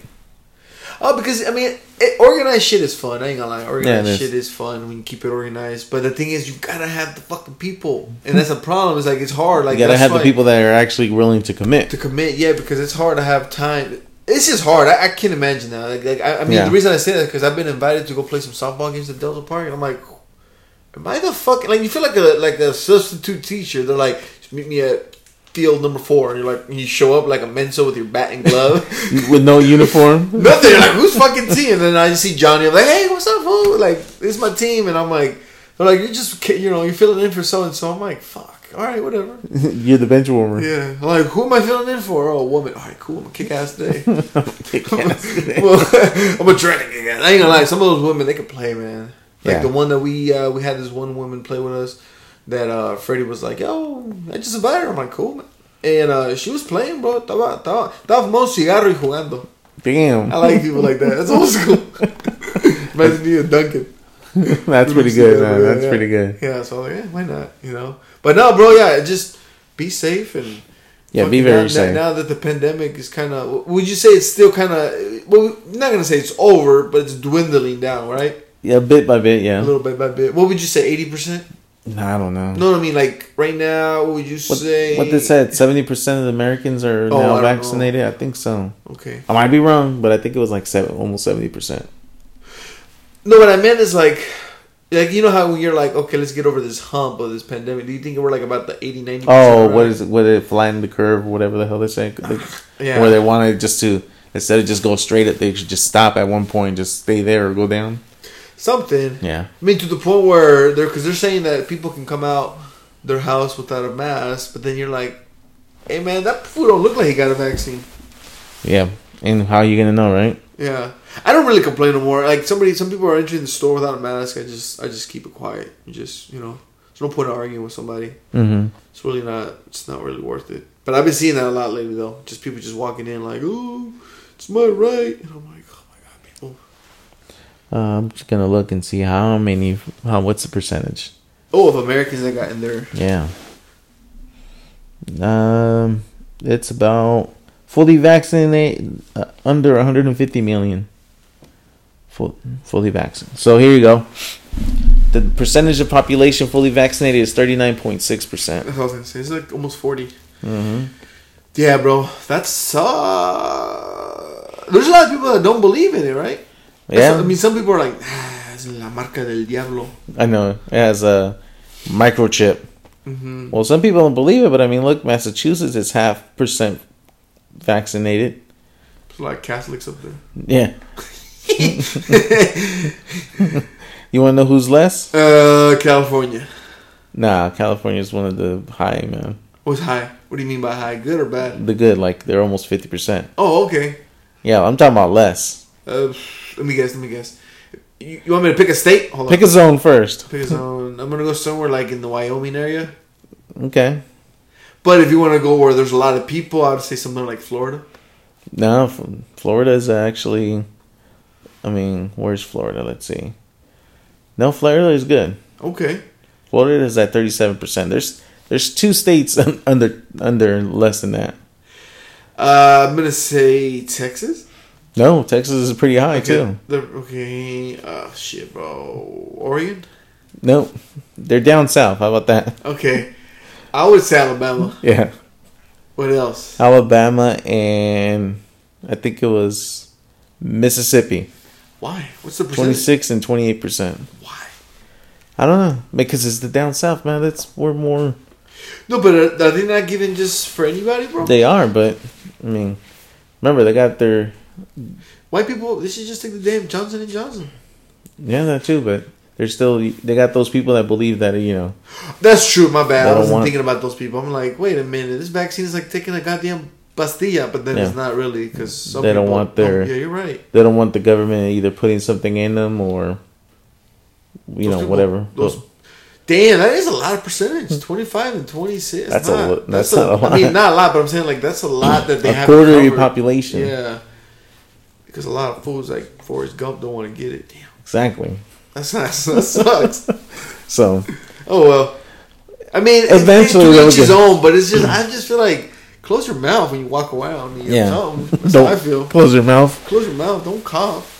Oh, because I mean, it, organized shit is fun. I ain't gonna lie, organized Yeah, is. shit is fun when you keep it organized. But the thing is, you gotta have the fucking people, and that's the problem. It's like it's hard. Like you gotta have the people that are actually willing to commit. to commit. Yeah, because it's hard to have time. It's just hard. I, I can't imagine that. Like, like I, I mean, Yeah. the reason I say that because I've been invited to go play some softball games at Delta Park, and I'm like, am I the fucking like? You feel like a like a substitute teacher. They're like, "Just meet me at field number four, and you're like, you show up like a Mensa with your bat and glove. with no uniform. Nothing. You're like, who's fucking team? And then I just see Johnny. I'm like, hey, what's up, fool? Like, this is my team. And I'm like, they're like, you're just, you know, you're filling in for so and so. I'm like, fuck. All right, whatever. You're the bench warmer. Yeah. I'm like, who am I filling in for? Oh, a woman. All right, cool. I'm a kick ass day. Kick ass. well, I'm a try to kick ass. I ain't gonna lie. Some of those women, they can play, man. Like Yeah. the one that we uh, we had this one woman play with us. That uh, Freddie was like, yo, I just invited her. I'm like, cool, man. And uh, she was playing, bro. Estaba, estaba, estaba fumando cigarro y jugando. Damn, I like people like that. That's old school. Imagine you a Duncan. that's pretty good. Man. That's Yeah. pretty good. Yeah, so like, yeah, why not? You know, but no, bro. Yeah, just be safe and Yeah, be very now, safe. Now that the pandemic is kind of, would you say it's still kind of? Well, I'm not gonna say it's over, but it's dwindling down, right? Yeah, bit by bit. Yeah, a little bit by bit. What would you say? Eighty percent? I don't know. No, I mean like right now. What would you What, say? what they said? Seventy percent of the Americans are Oh, now know. vaccinated. I think so. Okay. I might be wrong, but I think it was like seven, almost seventy percent. No, what I meant is like, like you know how when you're like, okay, let's get over this hump of this pandemic. Do you think we're like about the 80, 90 Oh, what is it? What it flatten the curve, or whatever the hell they say? They- Yeah. Where they wanted just to instead of just go straight up, they should just stop at one point, just stay there or go down. Something? Yeah. I mean, to the point where they're because they're saying that people can come out their house without a mask, but then you're like, hey man, that fool don't look like he got a vaccine. Yeah. And how are you gonna know, right? Yeah, I don't really complain no more. Like somebody, some people are entering the store without a mask. I just, I just keep it quiet. You just, you know, there's no point in arguing with somebody. Mm-hmm. It's really not. It's not really worth it. But I've been seeing that a lot lately, though. Just people just walking in like, "Oh, it's my right," and I'm like, "Oh my god, people." Uh, I'm just gonna look and see how many. How what's the percentage? Oh, of Americans that got in there. Yeah. Um, it's about fully vaccinated uh, under 150 million. Full, fully vaccinated. So here you go. The percentage of population fully vaccinated is 39.6 percent. That's what I was gonna say. It's like almost forty. Mm-hmm. Yeah, bro. That's uh There's a lot of people that don't believe in it, right? Yeah, what- I mean, some people are like, ah, es la marca del diablo. I know it has a microchip. hmm Well, some people don't believe it, but I mean, look, Massachusetts is half percent vaccinated. There's a lot of Catholics up there. Yeah. You want to know who's less? Uh, California. Nah, California is one of the high, man. What's high? What do you mean by high? Good or bad? The good, like they're almost fifty percent. Oh, okay. Yeah, I'm talking about less. Uh, let me guess. Let me guess. You, you want me to pick a state? Hold Pick on. a zone first. Pick a zone. I'm gonna go somewhere like in the Wyoming area. Okay. But if you want to go where there's a lot of people, I would say somewhere like Florida. No, Florida is actually. I mean, where's Florida? Let's see. No, Florida is good. Okay. Florida is at thirty-seven percent. There's There's two states under under less than that. Uh, I'm gonna say Texas. No, Texas is pretty high Okay. too. The, okay. Oh shit, bro. Oregon. No, they're down south. How about that? Okay. I would say Alabama. Yeah, What else? Alabama and I think it was Mississippi. Why? What's the Twenty percentage? six and twenty eight percent. Why? I don't know because it's the down south, man. That's we're more. No, but are they not giving just for anybody, bro? They are, but I mean, remember they got their White people, they should just take the damn Johnson and Johnson. yeah that too, but they're still they got those people that believe that you know That's true. My bad. I wasn't want- thinking about those people. I'm like, wait a minute. This vaccine is like taking a goddamn pastilla, but then Yeah. it's not really because They don't want their- yeah, you're right. they don't want the government either putting something in them or you Those know people- whatever. Those, damn, that is a lot of percentage. Hmm. Twenty five and twenty six. That's a that's not a lot. I mean, not a lot, but I'm saying like that's a lot that they have. a quarter of your population. Yeah, because a lot of fools like Forrest Gump don't want to get it. Damn, Exactly. that's not that sucks. So oh well. I mean, Eventually they'll each his own. But it's just, I just feel like close your mouth when you walk around. You Yeah. know, that's don't how I feel. close your mouth. Close your mouth. Don't cough.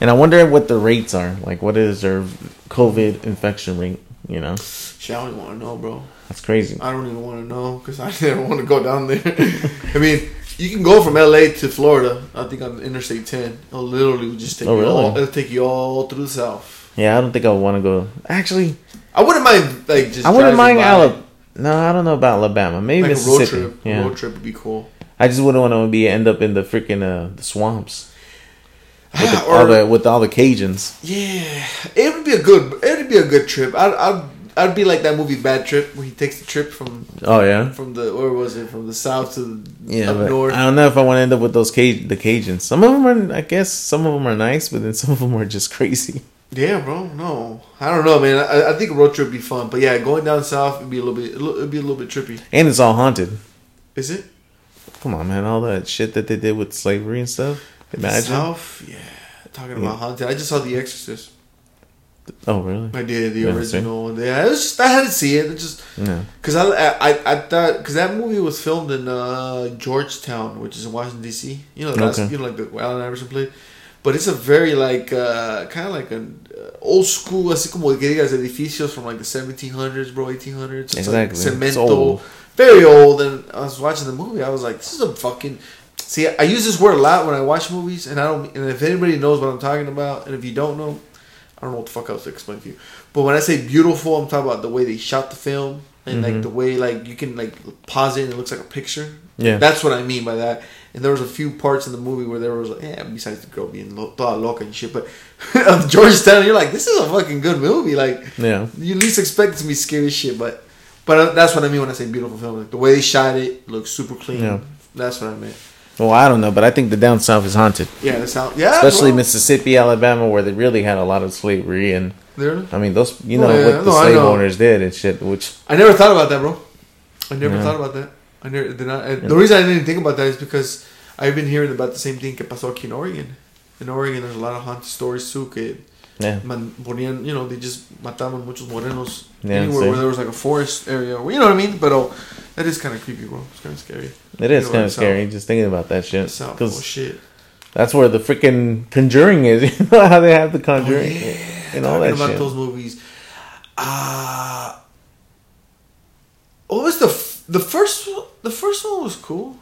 And I wonder what the rates are. Like, what is their COVID infection rate? You know, Shit, I don't even want to know, bro. that's crazy. I don't even want to know because I never want to go down there. I mean, you can go from LA to Florida. I think on Interstate 10. It'll literally just take Oh, you really? all. It'll take you all through the south. Yeah, I don't think I want to go. Actually, I wouldn't mind like just. I wouldn't mind. Alabama. No, I don't know about Alabama. Maybe Like a road Mississippi. trip. Yeah, A road trip would be cool. I just wouldn't want to be end up in the freaking uh, the swamps with, the, Or- all the with all the Cajuns. Yeah, it would be a good. It would be a good trip. I'd, I'd, I'd be like that movie Bad Trip where he takes the trip from Oh yeah, from the where was it from the south to the yeah. up north. I don't know if I want to end up with those Caj- the Cajuns. Some of them are, I guess, some of them are nice, but then some of them are just crazy. Yeah, bro. No, I don't know, man. I, I think a road trip would be fun, but yeah, going down south would be a little bit. It'd be a little bit trippy. And it's all haunted. Is it? Come on, man! All that shit that they did with slavery and stuff. Imagine. South, yeah. Talking about haunted. I just saw The Exorcist. Oh really? I did the Yeah, original. Yeah, it was just I had to see it. It just Yeah. because I, I I thought because that movie was filmed in uh, Georgetown, which is in Washington D.C. You know, that's Okay. you know like the Allen Iverson played. But it's a very like uh, kind of like an uh, old school, así como que digas edificios from like the 1700s, bro, 1800s. It's Exactly. Like cemento, old. very old. And I was watching the movie. I was like, this is a fucking. See, I use this word a lot when I watch movies, and I don't. And if anybody knows what I'm talking about, and if you don't know, don't know what the fuck else to explain to you. But when I say beautiful, I'm talking about the way they shot the film and like Mhm. the way like you can like pause it and it looks like a picture. Yeah. That's what I mean by that. And there was a few parts in the movie where there was like, yeah, besides the girl being lo- loca and shit, but of Georgetown, you're like, this is a fucking good movie. Like, Yeah. you least expect it to be scary shit, but but uh, that's what I mean when I say beautiful film. Like the way they shot it looks super clean. Yeah. That's what I meant. Well, I don't know, but I think the down south is haunted, Yeah, the sound. Yeah, especially bro. Mississippi, Alabama, where they really had a lot of slavery, and There. I mean those, you Oh, know, yeah, what the no, slave owners did and shit. Which I never thought about that, bro. I never Yeah. thought about that. I never did not. and The reason I didn't think about that is because I've been hearing about the same thing que pasó aquí in Oregon. In Oregon, there's a lot of haunted stories too. Que yeah, man, ponían, you know, they just mataban muchos morenos Yeah, anywhere where there was like a forest area. You know what I mean? But oh, that is kind of creepy, bro. It's kind of scary. it is kind of scary just thinking about that shit South, oh because shit. that's where the freaking Conjuring is. You know how they have the Conjuring Oh, yeah. and all Talking that about shit. those movies. Uh, what was the f- the first one? The first one was cool.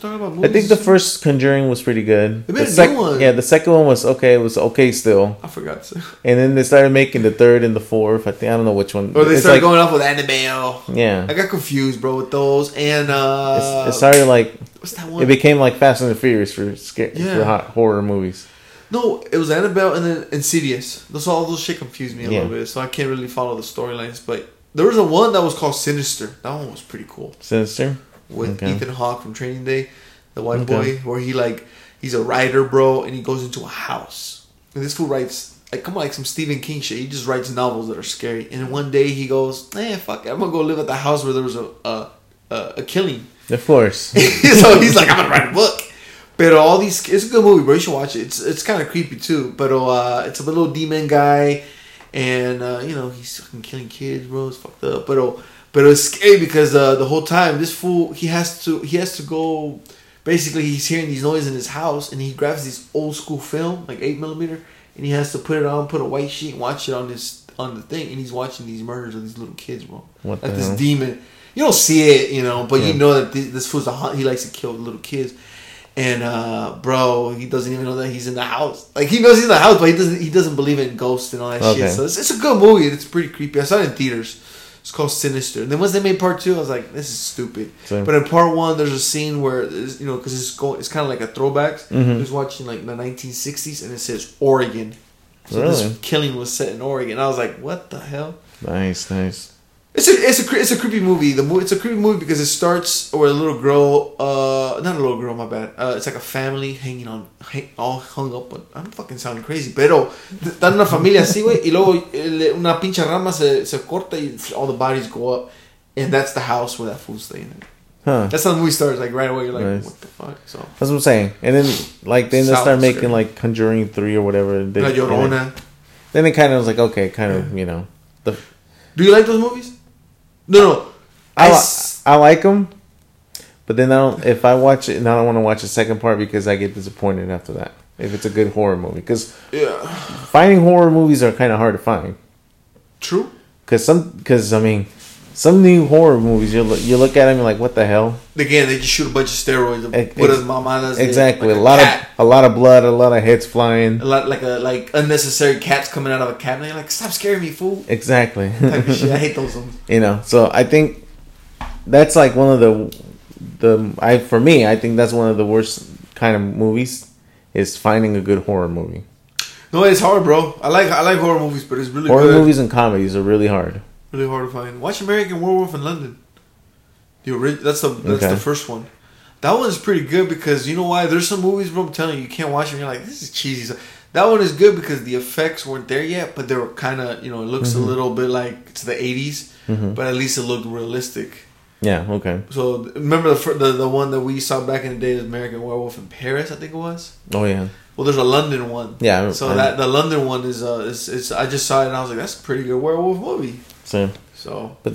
Talk about I think the first Conjuring was pretty good. They made The a sec- new one. Yeah, the second one was okay. It was okay still, I forgot. To. and then they started making the third and the fourth. I think I don't know which one. Or they It's started like- going off with Annabelle. Yeah, I got confused, bro, with those. And uh, it started like what's that one? it became like Fast and the Furious for scare Yeah. for hot horror movies. no, it was Annabelle and then Insidious. Those all those shit confused me a Yeah. little bit, so I can't really follow the storylines. But there was a one that was called Sinister. That one was pretty cool Sinister. With Okay. Ethan Hawke from Training Day, the white Okay. boy, where he like he's a writer, bro, and he goes into a house. And this fool writes like come on, like some Stephen King shit. He just writes novels that are scary. And one day he goes, "Eh, fuck, it, I'm gonna go live at the house where there was a a, a, a killing." Of course. so he's like, I'm gonna write a book. But all these, it's a good movie, bro. You should watch it. It's it's kind of creepy too. But uh, it's a little demon guy, and uh, you know he's fucking killing kids, bro. It's fucked up. But oh, But it was scary because uh, the whole time this fool he has to he has to go. Basically, he's hearing these noises in his house, and he grabs this old school film, like eight millimeter, and he has to put it on, put a white sheet, and watch it on this on the thing, and he's watching these murders of these little kids, bro. What like this hell? demon. You don't see it, you know, but Yeah. you know that this, this fool's a hunt. He likes to kill little kids. And uh, bro, he doesn't even know that he's in the house. Like he knows he's in the house, but he doesn't. He doesn't believe in ghosts and all that Okay. shit. So it's, it's a good movie. It's pretty creepy. I saw it in theaters. It's called Sinister. And then once they made part two, I was like, this is stupid. Same. But in part one, there's a scene where you know because it's going, it's kind of like a throwback. Mhm. He was watching like the 1960s, and it says Oregon. So Really? this killing was set in Oregon. I was like, what the hell? Nice, nice. It's a it's a it's a creepy movie. The movie it's a creepy movie because it starts where a little girl, uh, not a little girl, my bad. Uh, it's like a family hanging on, hang, all hung up. On, I'm fucking sounding crazy, pero están una familia así, güey, y luego eh, una pinche rama se, se corta y all the bodies go up, and that's the house where that fool's staying. in. Huh. That's how the movie starts. Like right away, you're like, Nice. what the fuck? So That's what I'm saying. And then like then they start making scary. like Conjuring three or whatever. They, La Llorona. Then it kind of was like okay, kind of you know. The Do you like those movies? No, no. I, I li- like them, but then I don't. If I watch it, and I don't want to watch the second part because I get disappointed after that. If it's a good horror movie, because yeah, finding horror movies are kind of hard to find. true. Because some, because I mean, some new horror movies you look you look at them you're like, what the hell? Again, they just shoot a bunch of steroids. Ex- Put ex- as mamadas. Exactly, like a lot cat. of a lot of blood, a lot of heads flying. a lot like a like unnecessary cats coming out of a cabinet. You're like, stop scaring me, fool. Exactly. Type of shit. I hate those ones. you know, so I think that's like one of the the I for me I think that's one of the worst kind of movies is finding a good horror movie. No, it's hard, bro. I like I like horror movies, but it's really hard. Horror good. movies and comedies are really hard. Really hard to find. Watch American Werewolf in London. The ori- that's the that's Okay. the first one. That one's pretty good because you know why? There's some movies, bro. I'm telling you, you can't watch them. You're like, this is cheesy. So that one is good because the effects weren't there yet, but they were kind of you know it looks Mm-hmm. a little bit like it's the 80s, but at least it looked realistic. Yeah. Okay. So remember the, the the one that we saw back in the day, is American Werewolf in Paris, I think it was. Oh yeah. Well, there's a London one. Yeah. So I- that the London one is uh, is, is I just saw it and I was like, that's a pretty good werewolf movie. So, So but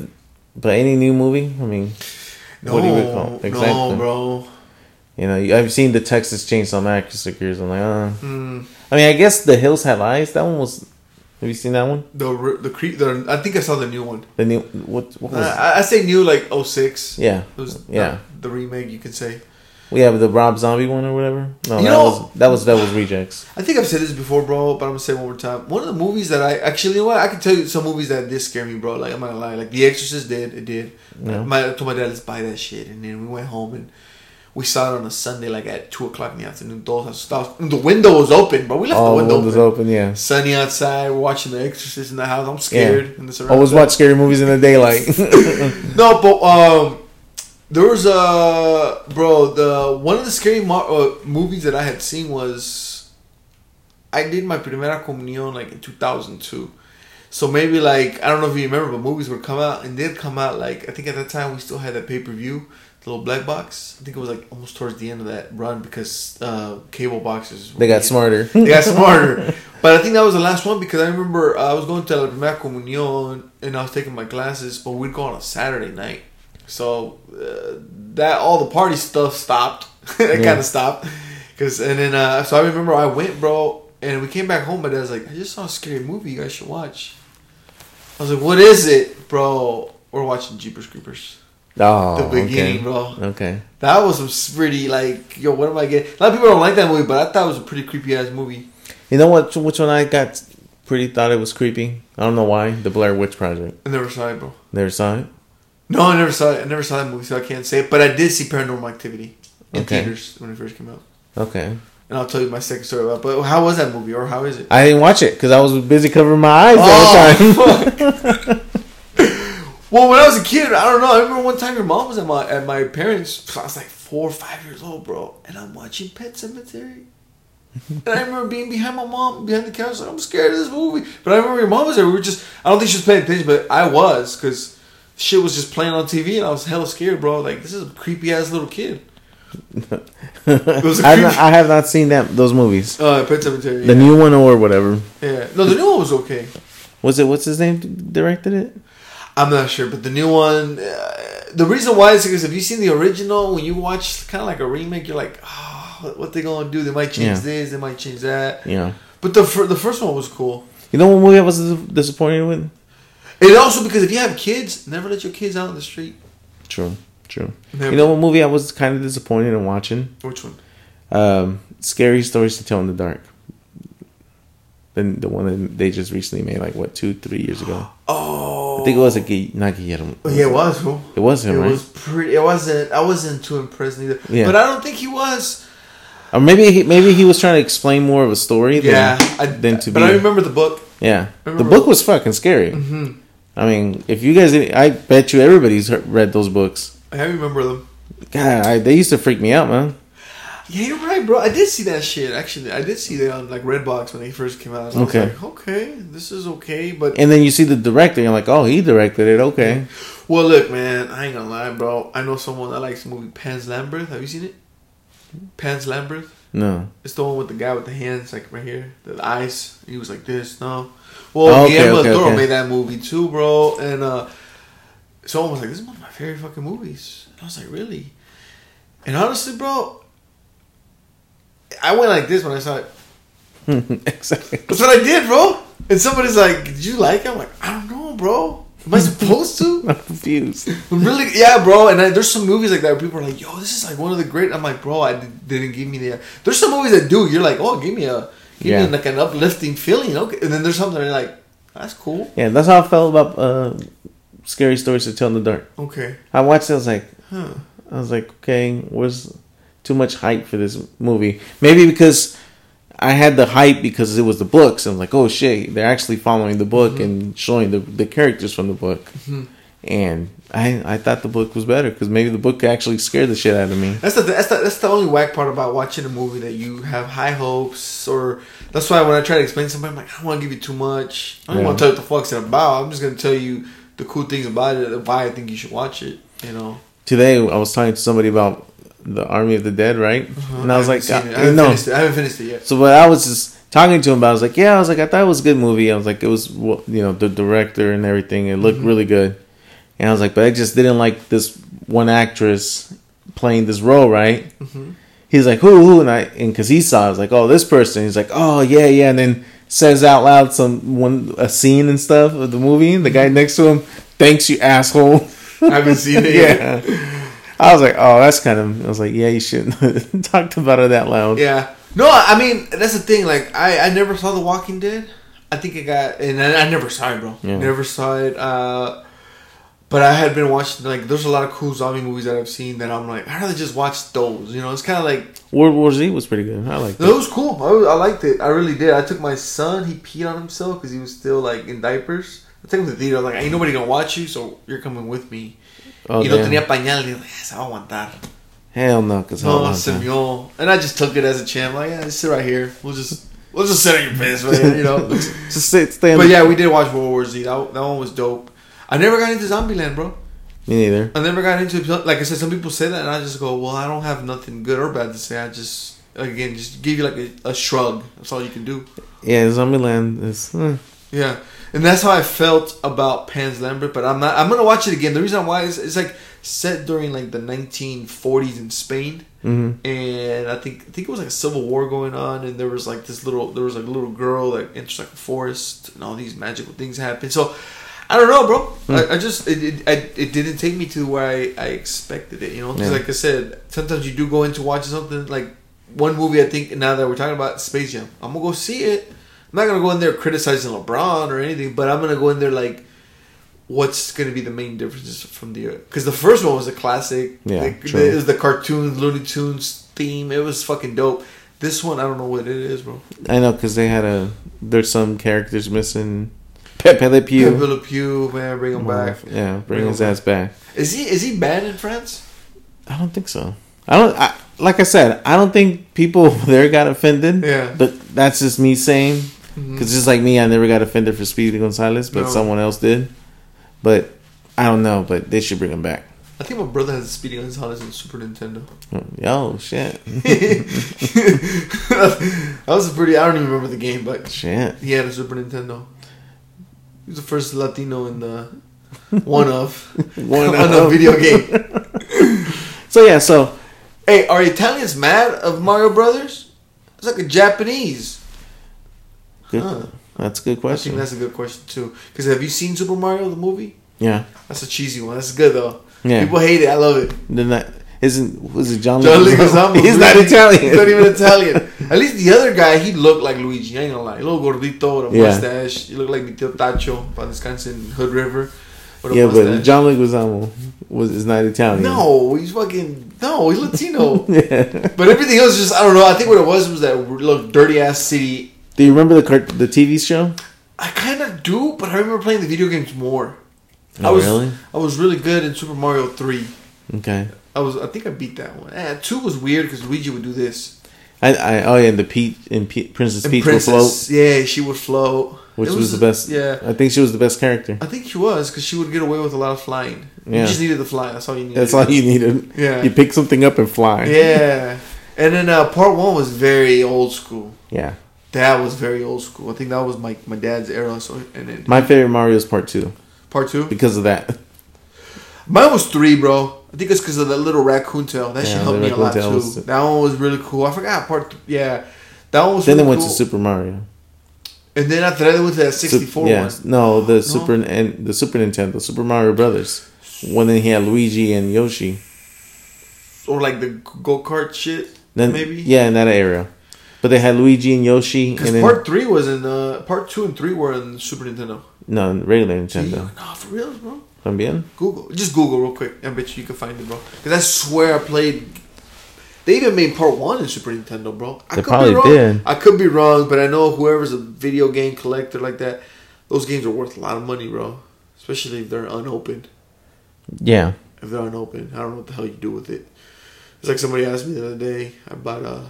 but any new movie? I mean, no, What do you recall? no, Exactly. bro. you know, I've seen the Texas Chainsaw Massacres. I'm like, uh. Mm, I mean, I guess the Hills Have Eyes. That one was. Have you seen that one? the the cre- the I think I saw the new one. The new what? What was? I, I say new like 06. yeah. It was Yeah. the, the remake you could say. We have the Rob Zombie one or whatever. No, You that know- was that was that was rejects. I think I've said this before, bro, but I'm gonna say it one more time. One of the movies that I actually, you know what? I can tell you some movies that did scare me, bro. Like I'm not gonna lie. Like The Exorcist did. It did. Yeah. My, I told my dad let's buy that shit, and then we went home and we saw it on a Sunday, like at two o'clock in the afternoon. Those stopped. The window was open, but we left Oh, the the window open. open. Yeah. Sunny outside. We're watching The Exorcist in the house. I'm scared. And it's around Always watch scary movies in the daylight. No, but um, there was a bro. The one of the scary mo- uh, movies that I had seen was I did my primera comunión like in two thousand two. So maybe like I don't know if you remember, but movies would come out and they'd come out like I think at that time we still had that pay per view, the little black box. I think it was like almost towards the end of that run because uh, cable boxes. they got smarter. They got smarter. But I think that was the last one because I remember uh, I was going to La Primera Comunión and I was taking my classes, but we'd go on a Saturday night. So uh, that all the party stuff stopped. it Yeah. kind of stopped. Cause and then uh, so I remember I went, bro, and we came back home. My dad's like, I just saw a scary movie. You guys should watch. I was like, What is it, bro? We're watching Jeepers Creepers. Oh, The beginning, okay. bro. Okay. That was pretty like, yo, what am I getting? A lot of people don't like that movie, but I thought it was a pretty creepy ass movie. You know what? Which one I got pretty thought it was creepy. I don't know why. The Blair Witch Project. I never saw it, bro. Never saw it. No, I never saw it. I never saw that movie, so I can't say it. But I did see Paranormal Activity in Okay. theaters when it first came out, Okay. and I'll tell you my second story about. But how was that movie, or how is it? I didn't watch it because I was busy covering my eyes all Oh, the time. Well, when I was a kid, I don't know. I remember one time your mom was at my at my parents. I was like four or five years old, bro, and I'm watching Pet Sematary. and I remember being behind my mom, behind the couch, like I'm scared of this movie. But I remember your mom was there. We were just—I don't think she was paying attention, but I was because shit was just playing on TV, and I was hella scared, bro. Like this is a creepy ass little kid. It was creepy. not, I have not seen that those movies. uh, Pet Sematary. The Yeah. new one or whatever. yeah. No, the new one was okay. Was it? What's his name? Directed it? I'm not sure, but the new one, uh, the reason why is because if you seen the original, when you watch kind of like a remake, you're like, oh, what they gonna do? They might change Yeah. this, they might change that. Know. But the fir- the first one was cool. You know what movie I was disappointed with? And also because if you have kids, never let your kids out on the street. True, true. Never. You know what movie I was kind of disappointed in watching? Which one? Um, Scary Stories to Tell in the Dark. Then the one that they just recently made, like what, two, three years ago. Oh, I think it was a Gu- not Guillermo. Yeah, it was. It was him, it right? was pretty. It wasn't. I wasn't too impressed either. Yeah. But I don't think he was. Or maybe he, maybe he was trying to explain more of a story. Than, Yeah, I, than to but be. I remember the book. yeah, I the book was fucking scary. hmm I mean, if you guys, I bet you everybody's read those books. I remember them. God, I, they used to freak me out, man. Yeah, you're right, bro. I did see that shit. Actually, I did see that on like Redbox when they first came out. I was Okay. like, okay, this is okay, but And then you see the director, you're like, oh, he directed it. Okay. well, look, man, I ain't gonna lie, bro. I know someone that likes the movie Pan's Labyrinth. Have you seen it? Pan's Labyrinth. No. It's the one with the guy with the hands like right here, the eyes. He was like this. No. Well, Oh, okay, Guillermo okay, Toro okay. made that movie too, bro. And uh, someone was like, "This is one of my favorite fucking movies." And I was like, "Really?" And honestly, bro, I went like this when I saw it. exactly. That's what I did, bro. And somebody's like, "Did you like it?" I'm like, "I don't know, bro. Am I supposed to?" I'm confused. I'm really, yeah, bro. And I, there's some movies like that where people are like, "Yo, this is like one of the great." I'm like, "Bro, I did, didn't give me the." There's some movies that do. You're like, "Oh, give me a, give Yeah. like an uplifting feeling." Okay, and then there's something like, "That's cool." Yeah, that's how I felt about uh, Scary Stories to Tell in the Dark. Okay, I watched it, I was like, huh? I was like, okay, was too much hype for this movie? Maybe because I had the hype because it was the books. And I was like, oh shit, they're actually following the book and showing the, the characters from the book. Mhm. And I I thought the book was better because maybe the book actually scared the shit out of me. That's the that's the that's the only whack part about watching a movie that you have high hopes or. That's why when I try to explain to somebody, I'm like, I don't want to give you too much. I don't Yeah. want to tell you what the fuck's it about. I'm just gonna tell you the cool things about it, and why I think you should watch it. You know. Today I was talking to somebody about the Army of the Dead, right? And I was like, haven't. I uh, no. it. I haven't finished it yet. So what I was just talking to him about, I was like, yeah, I was like, I thought it was a good movie. I was like, it was, you know, the director and everything. It looked really good. And I was like, but I just didn't like this one actress playing this role, right? He's like, who, who? And I, and cause he saw, I was like, oh, this person. He's like, oh, yeah, yeah. And then says out loud some, one, a scene and stuff of the movie. And The guy next to him, thanks you asshole. I haven't seen it yet. yeah. I was like, oh, that's kind of, I was like, yeah, you shouldn't talked about it that loud. Yeah. No, I mean that's the thing. Like I, I never saw The Walking Dead. I think I got, and I, I never saw it, bro. Yeah. Never saw it. Uh, but I had been watching like there's a lot of cool zombie movies that I've seen that I'm like I'd rather just watch those. You know, it's kind of like World War Z was pretty good. I liked it it. was cool. I, I liked it. I really did. I took my son. He peed on himself because he was still like in diapers. I took him to the theater. Like, ain't nobody gonna watch you, so you're coming with me. Oh, y no damn. tenía pañal. Y "Eh, se va a aguantar. Hell no, because No, mió. And I just took it as a champ. Like, yeah, just sit right here. We'll just, we'll just sit on your piss, man. You know. just sit, stay. but yeah, we did watch World War Z. That, that one was dope. I never got into Zombieland, bro. me neither. I never got into it. Like I said, some people say that, and I just go, well, I don't have nothing good or bad to say. I just, again, just give you like a, a shrug. That's all you can do. Yeah, Zombieland is. eh. Yeah, and that's how I felt about Pan's Lambert. But I'm not. I'm gonna watch it again. The reason why is it's like set during like the 1940s in Spain, Mhm. and I think I think it was like a civil war going on, and there was like this little there was like a little girl that enters like a forest, and all these magical things happen. So. I don't know, bro. Hmm. I, I just it it, I, it didn't take me to where I, I expected it. You know, because Yeah. like I said, sometimes you do go into watching something like one movie. I think now that we're talking about Space Jam, I'm gonna go see it. I'm not gonna go in there criticizing LeBron or anything, but I'm gonna go in there like, what's gonna be the main differences from the because the first one was a classic. Yeah, Like, true. it was the cartoon Looney Tunes theme. It was fucking dope. This one, I don't know what it is, bro. I know because they had a. There's some characters missing. Pepe Le Pew. Pepe Le Pew, man, bring him back. Yeah, bring Bring his ass back. Is he is he banned in France? I don't think so. I don't. I, like I said, I don't think people there got offended. Yeah. But that's just me saying. Mm-hmm. Because just like me, I never got offended for Speedy Gonzales, but No. someone else did. But I don't know. But they should bring him back. I think my brother has Speedy Gonzales in Super Nintendo. Oh, yo, shit, that was a pretty. I don't even remember the game, but shit. he had a Super Nintendo. He was the first Latino in the One of. One on a of. video game. So yeah, so Hey, are Italians mad of Mario Brothers? It's like a Japanese. good, Huh. that's a good I think question. that's a good question too. Because have you seen Super Mario the movie? Yeah, That's a cheesy one. That's good though. Yeah. People hate it. I love it. then that isn't was it John, John Leguizamo? He's not Italian. He's not even Italian. At least the other guy, he looked like Luigi. I ain't gonna lie. A little gordito with a Yeah. mustache. He looked like Mitio Tacho from Wisconsin Hood River. Yeah, but. John Leguizamo was is not Italian. No, he's fucking no. He's Latino. Yeah. but everything else, is just I don't know. I think what it was was that little dirty ass city. Do you remember the cart- the TV show? I kind of do, but I remember playing the video games more. I Oh, was really? I was really good in Super Mario Three. Okay. I was I think I beat that one. Eh, two was weird because Luigi would do this. I, I oh yeah, and the Peach and Pe- Princess And Peach will float, yeah, she would float. which It was, the best. Yeah, I think she was the best character. I think she was because she would get away with a lot of flying. You just needed the fly. That's all you needed. That's all you needed. Yeah. You pick something up and fly. Yeah, and then uh, part one was very old school. Yeah. That was very old school. I think that was my my dad's era. So and then My favorite Mario is part two part two. because of that. Mine was three, bro. I think it's because of the little raccoon tail. That Yeah, helped the me a lot too. was- that one was really cool. I forgot part. Th- yeah, that one was. then really they went cool. to Super Mario. And then after that, they went to that sixty Sup- yeah. one. No, the Super and the Super Nintendo, Super Mario Brothers. When then he had Luigi and Yoshi. or like the go kart shit. Then maybe yeah, in that area. But they had Luigi and Yoshi, Because then part three was in uh, part two and three were in Super Nintendo. no regular Gee, Nintendo. No, for real, bro. También. Google, just Google real quick. I bet you you can find it, bro. Because I swear I played. They even made part one in Super Nintendo, bro. I They could probably be wrong. did. I could be wrong, but I know whoever's a video game collector like that, those games are worth a lot of money, bro. Especially if they're unopened. Yeah. If they're unopened, I don't know what the hell you do with it. It's like somebody asked me the other day. I bought a,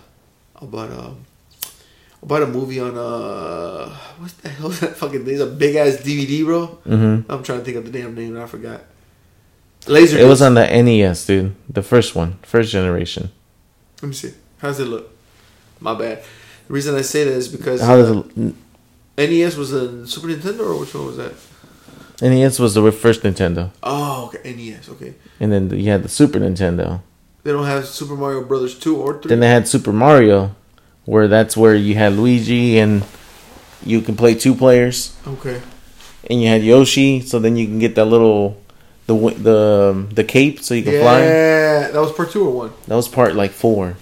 I bought a, I bought a movie on uh, what the hell is that fucking thing? It's a big ass DVD, bro. hmm I'm trying to think of the damn name and I forgot. Laser. It was on the NES, dude. The first one, first generation. Let me see. How does it look? My bad. The reason I say that is because How does it, NES was a Super Nintendo or which one was that? NES was the first Nintendo, Oh, okay. NES. Okay. and then you had the Super Nintendo. They don't have Super Mario Brothers two or three. Then they had Super Mario, where that's where you had Luigi and you can play two players, okay. and you had Yoshi. So then you can get that little the the um, the cape, so you can fly. Yeah, that was part two or one. That was part like four.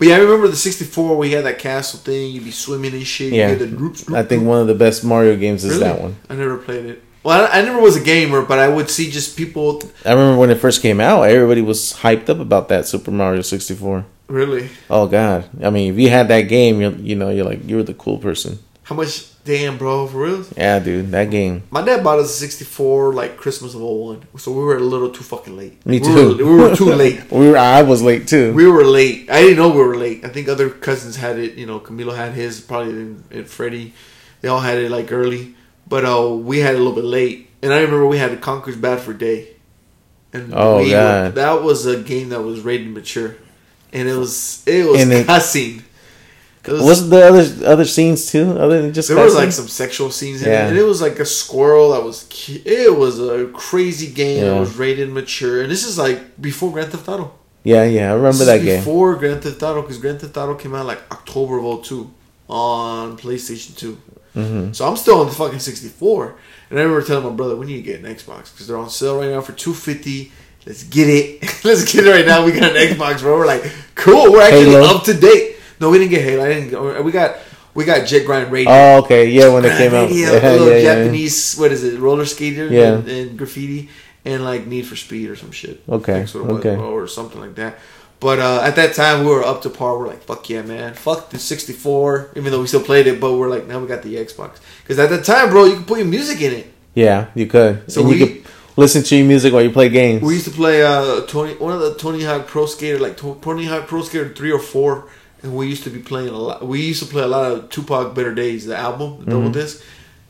But yeah, I remember the 64 We had that castle thing. You'd be swimming and shit. Yeah. You hear the droops, I think one of the best Mario games is that one. I never played it. Well, I, I never was a gamer, but I would see just people. I remember when it first came out, everybody was hyped up about that Super Mario 64. Really? Oh god. I mean, if you had that game, you you know, you're like you're the cool person. How much? Damn, bro, for real? Yeah, dude, that game. My dad bought us a 64 like Christmas of 01. So we were a little too fucking late. Me We too. were- We were, too late. we were I was late too. We were late. I didn't know we were late. I think other cousins had it. You know, Camilo had his, probably and, and Freddie. They all had it like early, but uh, we had it a little bit late. And I remember we had Conker's Bad Fur Day. And Oh, we God. that was a game that was rated mature, and it was it was And cussing. It was- was the other other scenes too, other than just there was cussing? like some sexual scenes in Yeah. it, and it was like a squirrel that was. It was a crazy game. Yeah. It was rated mature, and this is like before Grand Theft Auto. yeah, yeah, I remember that game. Before Grand Theft Auto, because Grand Theft Auto came out like October of 02 on PlayStation 2. hmm So I'm still on the fucking 64. And I remember telling my brother, we need to get an Xbox because they're on sale right now for 250 Let's get it. Let's get it right now. We got an Xbox, bro. We're like, cool. We're actually Halo? up to date. No, we didn't get Halo. I didn't. We got we got Jet Grind Radio. Oh, okay, yeah, when it came out, yeah, a little yeah, yeah. Japanese. What is it? Roller skater. Yeah. And, and graffiti and like Need for Speed or some shit. Okay, That's what was, okay. or something like that. But uh, at that time, we were up to par. We're like, fuck yeah, man. Fuck the 64. Even though we still played it, but we're like, now we got the Xbox. Because at that time, bro, you could put your music in it. Yeah, you could. So and we- you could listen to your music while you play games. We used to play uh, Tony, one of the Tony Hawk Pro Skater, like Tony Hawk Pro Skater three or four, and we used to be playing a lot. We used to play a lot of Tupac Better Dayz, the album, the double Mhm. disc.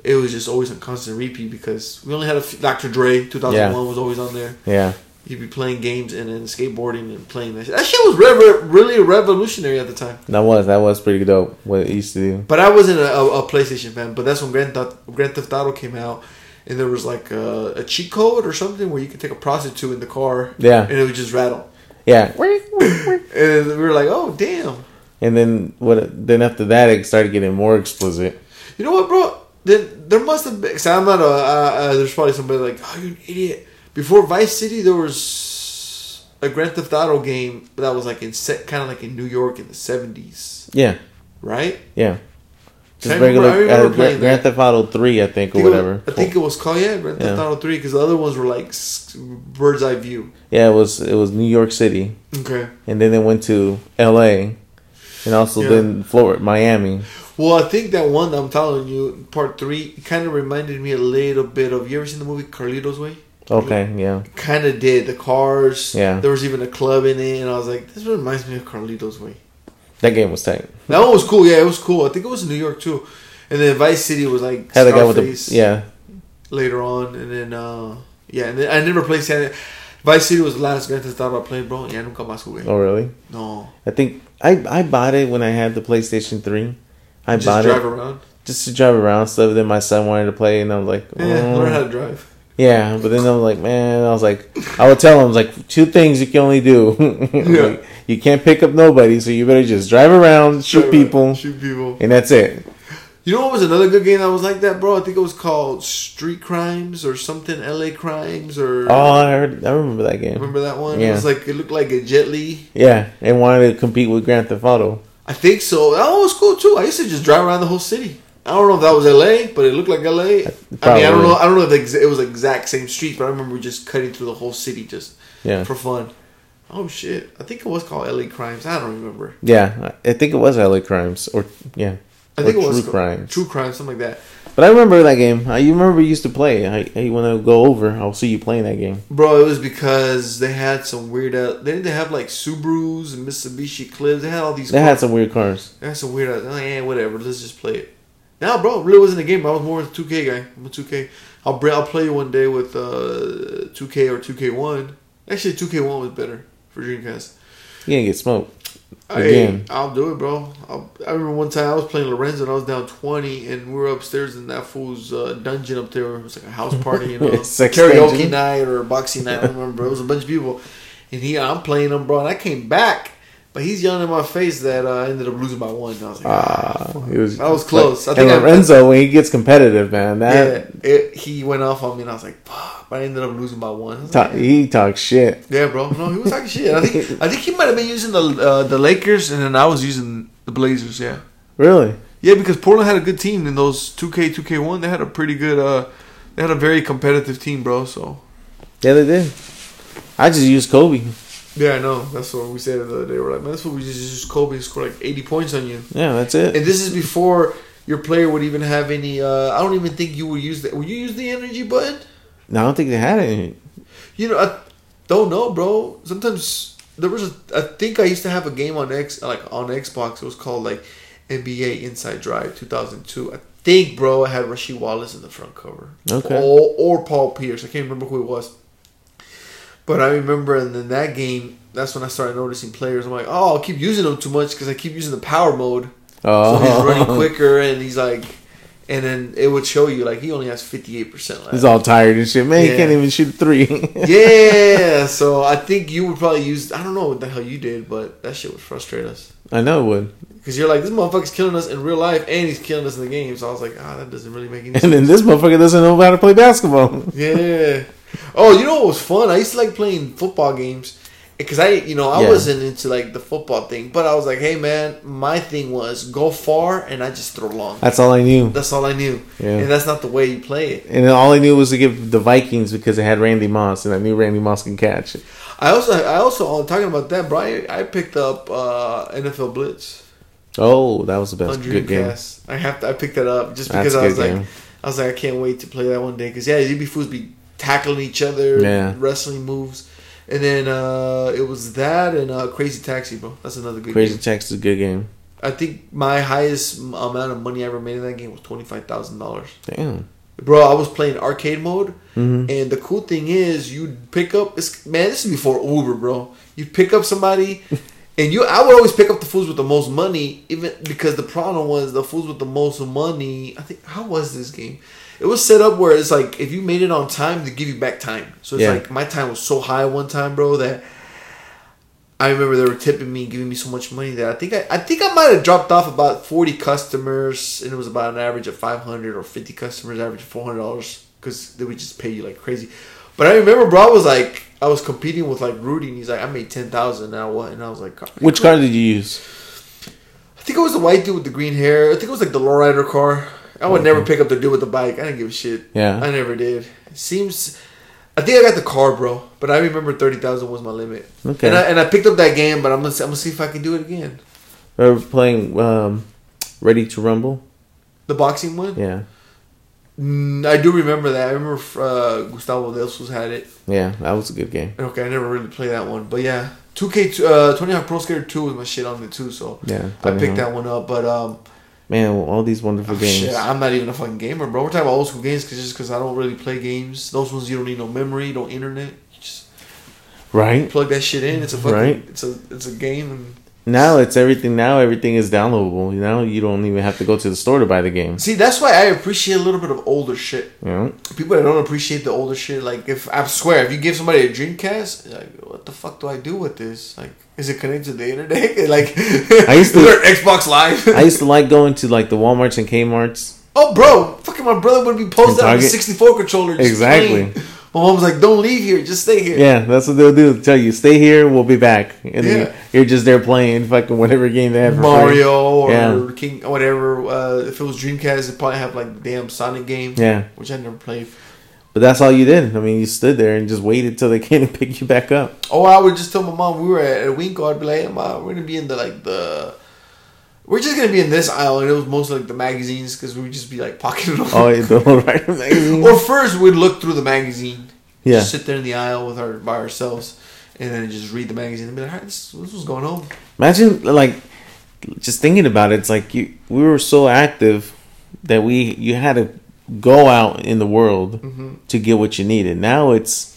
It was just always on constant repeat because we only had a few, Dr. Dre, two thousand one was always on there. yeah, You'd be playing games and then skateboarding and playing that shit. That shit was re- really revolutionary at the time. that was that was pretty dope. What it used to do. But I wasn't a, a, a PlayStation fan. But that's when Grand Theft, Grand Theft Auto came out, and there was like a, a cheat code or something where you could take a prostitute in the car, Yeah. and it would just rattle. Yeah. And we were like, oh damn. And then what? Then after that, it started getting more explicit. You know what, bro? Then there must have been. Cause I'm not a. Uh, uh, there's probably somebody like, oh, you an idiot. Before Vice City, there was a Grand Theft Auto game that was like in set, kind of like in New York in the '70s, Yeah. right? Yeah. Just I regular I remember uh, Gra- playing Grand. Theft Auto Three, I think, I or think it- whatever. I think it was called yeah, Grand Theft Yeah. Auto Three, because the other ones were like bird's eye view. Yeah, it was it was New York City, Okay. and then they went to L.A. and also Yeah. then Florida, Miami. Well, I think that one that I'm telling you, part three, kind of reminded me a little bit of. You ever seen the movie Carlito's Way? Okay, yeah, Kind of did the cars. Yeah. There was even a club in it, and I was like, this reminds me of Carlito's Way. that game was tight. That one was cool. Yeah, it was cool. I think it was in New York too. And then Vice City was like Had the guy with the yeah, later on, and then uh yeah, and then I never played San. Vice City was the last Grand Theft Auto I played, bro. Yeah, nunca más jugué. oh really? No, I think I I bought it when I had the PlayStation Three. I bought it just bought drive it around. just to drive around stuff. Then my son wanted to play, and I was like, Yeah, "Oh." learn how to drive. Yeah, but then I was like, man, I was like, I would tell him, like, two things you can only do. Like, you can't pick up nobody, so you better just drive around, shoot Drive around, people, shoot people. and that's it. You know what was another good game that was like that, bro? I think it was called Street Crimes or something, L.A. Crimes or. Oh, I heard, I remember that game. Remember that one? It Yeah. was like it looked like a Jet Li. Yeah, and wanted to compete with Grand Theft Auto. I think so. That was cool too. I used to just drive around the whole city. I don't know if that was L.A., but it looked like L.A. I mean, I don't know. I don't know if it was the exact same street, but I remember just cutting through the whole city just Yeah, for fun. Oh shit! I think it was called L.A. Crimes. I don't remember. yeah, I I think it was LA Crimes, or yeah, I think it was True Crimes. True Crimes, something like that. But I remember that game. I you remember you used to play. I, I want to go over. I'll see you playing that game. Bro, it was because they had some weird. Uh, they didn't have like Subarus and Mitsubishi Clips. They had all these. They had some weird cars. They had some weird. Uh, yeah, whatever. Let's just play it. Now, bro, it really wasn't a game. I was more of a 2K guy. I'm a 2K. I'll I'll play you one day with uh 2K or 2K1. Actually, 2K1 was better for Dreamcast. You gonna get smoked. Again. I'll do it, bro. I'll, I remember one time I was playing Lorenzo and I was down 20 and we were upstairs in that fool's uh, dungeon up there. It was like a house party, you know, karaoke dungeon. night or boxing night. I don't remember. It was a bunch of people. And he, I'm playing him, bro. And I came back, but he's yelling in my face that uh, I ended up losing by one. I was like, ah, it was That was close. I I think and I- Lorenzo, when he gets competitive, man, that yeah. It, he went off on me and I was like, fuck. But I ended up losing by one. I talk, like, he talks shit. yeah, bro. No, he was talking shit. I think I think he might have been using the uh, the Lakers and then I was using the Blazers. Yeah. Really? Yeah, because Portland had a good team in those 2K, 2K1. They had a pretty good, uh, they had a very competitive team, bro. So, Yeah, they did. I just used Kobe. Yeah, I know. That's what we said the other day. We're like, man, that's what we just used Kobe to score like 80 points on you. Yeah, that's it. And this is before your player would even have any, uh, I don't even think you would use that. Would you use the energy button? No, I don't think they had it. You know, I don't know, bro. Sometimes there was a, I think I used to have a game on X, like on Xbox. It was called like NBA Inside Drive 2002. I think, bro, I had Rasheed Wallace in the front cover. Okay. Or, or Paul Pierce. I can't remember who it was. But I remember in that game, that's when I started noticing players. I'm like, oh, I'll keep using them too much because I keep using the power mode. So Oh, he's running quicker and he's like, and then it would show you like he only has 58% left. He's all tired and shit. Man, Yeah. he can't even shoot three. yeah, so I think you would probably use. I don't know what the hell you did, but that shit would frustrate us I know it would. because you're like, this motherfucker's killing us in real life, and he's killing us in the game. So I was like, ah, that doesn't really make any And sense. And then this motherfucker doesn't know how to play basketball. yeah. Oh, you know what was fun? I used to like playing football games because I, you know, I Yeah. wasn't into like the football thing, but I was like, hey man, my thing was go far and I just throw long. That's all I knew. That's all I knew, Yeah. and that's not the way you play it. And then all I knew was to give the Vikings because it had Randy Moss, and I knew Randy Moss can catch. I also, I also, talking about that, bro. I, I picked up uh, NFL Blitz. Oh, that was the best good game. I have to. I picked that up just because I was like, game. I was like, I can't wait to play that one day. Because yeah, you'd be fools be tackling each other, Yeah. wrestling moves, and then uh, it was that and uh, Crazy Taxi, bro. That's another good game. Crazy game. Tax is a good game. I think my highest amount of money I ever made in that game was twenty five thousand dollars. Damn. Bro, I was playing arcade mode, hmm and the cool thing is, you pick up. It's, man, this is before Uber, bro. You pick up somebody, And you, I would always pick up the fools with the most money, even because the problem was the fools with the most money. I think how was this game? It was set up where it's like if you made it on time, they give you back time. So it's Yeah. like my time was so high one time, bro, that I remember they were tipping me, giving me so much money that I think I, I think I might have dropped off about forty customers, and it was about an average of five hundred or fifty customers, average of four hundred dollars, because they would just pay you like crazy. But I remember, bro, I was like, I was competing with like Rudy, and he's like, I made ten thousand now, what? And I was like, Which car did you use? I think it was the white dude with the green hair. I think it was like the lowrider car. I would never pick up the dude with the bike. I didn't give a shit. Yeah. I never did. It seems. I think I got the car, bro. But I remember thirty thousand was my limit. Okay. And I, and I picked up that game, but I'm gonna I'm gonna see if I can do it again. We were playing um, Ready to Rumble. The boxing one. Yeah, Mm, I do remember that. I remember uh, Gustavo Delsos had it. yeah, that was a good game. Okay, I never really played that one, but yeah, 2K, uh, Tony Hawk Pro Skater 2 was my shit on it too. So Yeah, I picked that one up. But um, Man, all these wonderful Oh, games. Shit, I'm not even a fucking gamer, bro. We're talking about old school games cause just because I don't really play games. Those ones you don't need no memory, no internet. You just Right plug that shit in. It's a fucking, Right. it's a, it's a game. And now, it's everything. Now everything is downloadable. Now you don't even have to go to the store to buy the game. see, that's why I appreciate a little bit of older shit. You know? People that don't appreciate the older shit, like if I swear, if you give somebody a Dreamcast, like what the fuck do I do with this? Like, is it connected to the internet? like, I used to- Xbox Live. I used to like going to like the WalMarts and Kmart's. Oh, bro, fucking my brother would be posted on the 64 controller. Just Exactly. playing. My mom was like, "Don't leave here, just stay here." Yeah, that's what they'll do. Tell you, stay here. We'll be back, and then Yeah. you're just there playing fucking whatever game they have. for free. Mario or Yeah. King, whatever. Uh, if it was Dreamcast, it'd probably have like damn Sonic game. Yeah, which I never played. but that's all you did. I mean, you stood there and just waited till they came and pick you back up. Oh, I would just tell my mom we were at a WinCo. I'd be like, hey, "Mom, we're gonna be in the like the." We're just gonna be in this aisle, and it was mostly like the magazines because we would just be like pocketing them. Oh, yeah, the magazine. or first we'd look through the magazine. Yeah. Just sit there in the aisle with our by ourselves, and then just read the magazine and be like, "All right, this, this was going on." Imagine like just thinking about it. It's like you we were so active that we you had to go out in the world Mm-hmm. to get what you needed. Now it's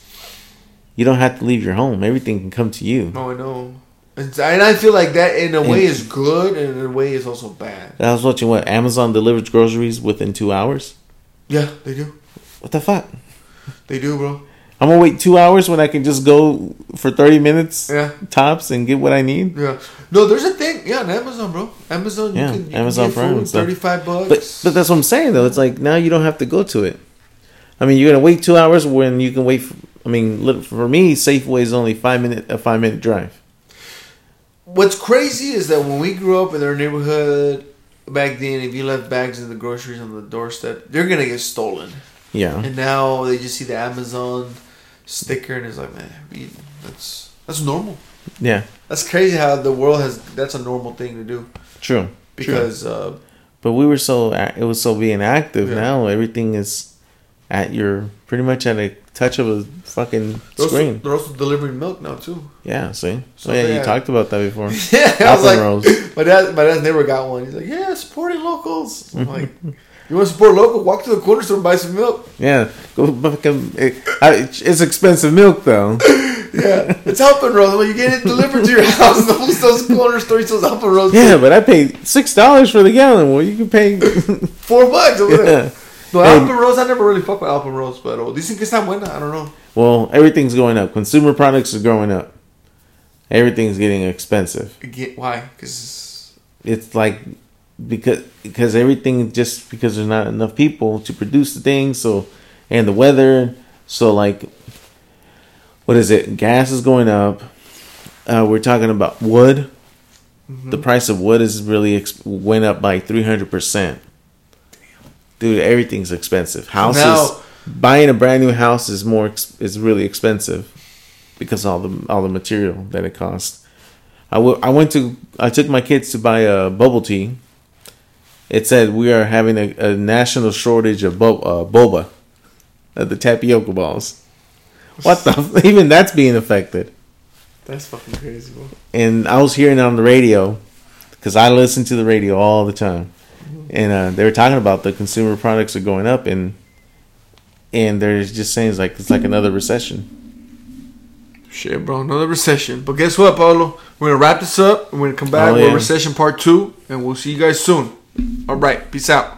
you don't have to leave your home. Everything can come to you. Oh, I know. And I feel like that in a way is good, and in a way is also bad. I was watching what Amazon delivers groceries within two hours. Yeah, they do. What the fuck? They do, bro. I'm gonna wait two hours when I can just go for thirty minutes Yeah. tops and get what I need. Yeah. No, there's a thing. Yeah, on Amazon, bro. Amazon. Yeah, you can, you Amazon Prime food, and stuff. thirty-five bucks. But but that's what I'm saying though. It's like now you don't have to go to it. I mean, you're gonna wait two hours when you can wait. For, I mean, for me, Safeway is only five minute a five minute drive. What's crazy is that when we grew up in our neighborhood back then, if you left bags of the groceries on the doorstep, they're gonna get stolen. Yeah, And now they just see the Amazon sticker, and it's like, man, that's that's normal. yeah, That's crazy how the world has. That's a normal thing to do true. because uh, But we were so it was so being active. Yeah. Now everything is at your pretty much at a touch of a fucking they're also, screen. they're also delivering milk now too. Yeah, see. Oh, so oh yeah, you talked about that before. Yeah, I was like, Alpenrose. my dad, my dad never got one. He's like, yeah, supporting locals. I'm like, you want to support local? Walk to the corner store and buy some milk. Yeah, go fucking. Eh, it, it's expensive milk though. Yeah, it's Alpenrose. When you get it delivered to your house, those, those corner stores sells Alpenrose. Yeah, but I paid six dollars for the gallon. Well, you can pay. four bucks. over there. yeah. No, Hey. Alpenrose, I never really fuck with Alpenrose, but oh, dicen que está buena. I don't know. Well, everything's going up. Consumer products are going up. Everything's getting expensive. Get why? Because It's like because because everything just because there's not enough people to produce the things. So and the weather. So like, what is it? Gas is going up. Uh, we're talking about wood. The price of wood is really ex- went up by three hundred percent. Dude, everything's expensive. Houses, now- buying a brand new house is more is really expensive because all the all the material that it costs. I w- I went to I took my kids to buy a bubble tea. It said we are having a, a national shortage of bo- uh, boba, of the tapioca balls. What the? f- Even that's being affected. that's fucking crazy, bro. And I was hearing it on the radio because I listen to the radio all the time, and uh, they were talking about the consumer products are going up, and and they're just saying it's like it's like another recession. Shit, bro, another recession. But guess what, Paulo? We're gonna wrap this up. We're gonna come back Oh, with yeah. recession part two, and we'll see you guys soon. All right, peace out.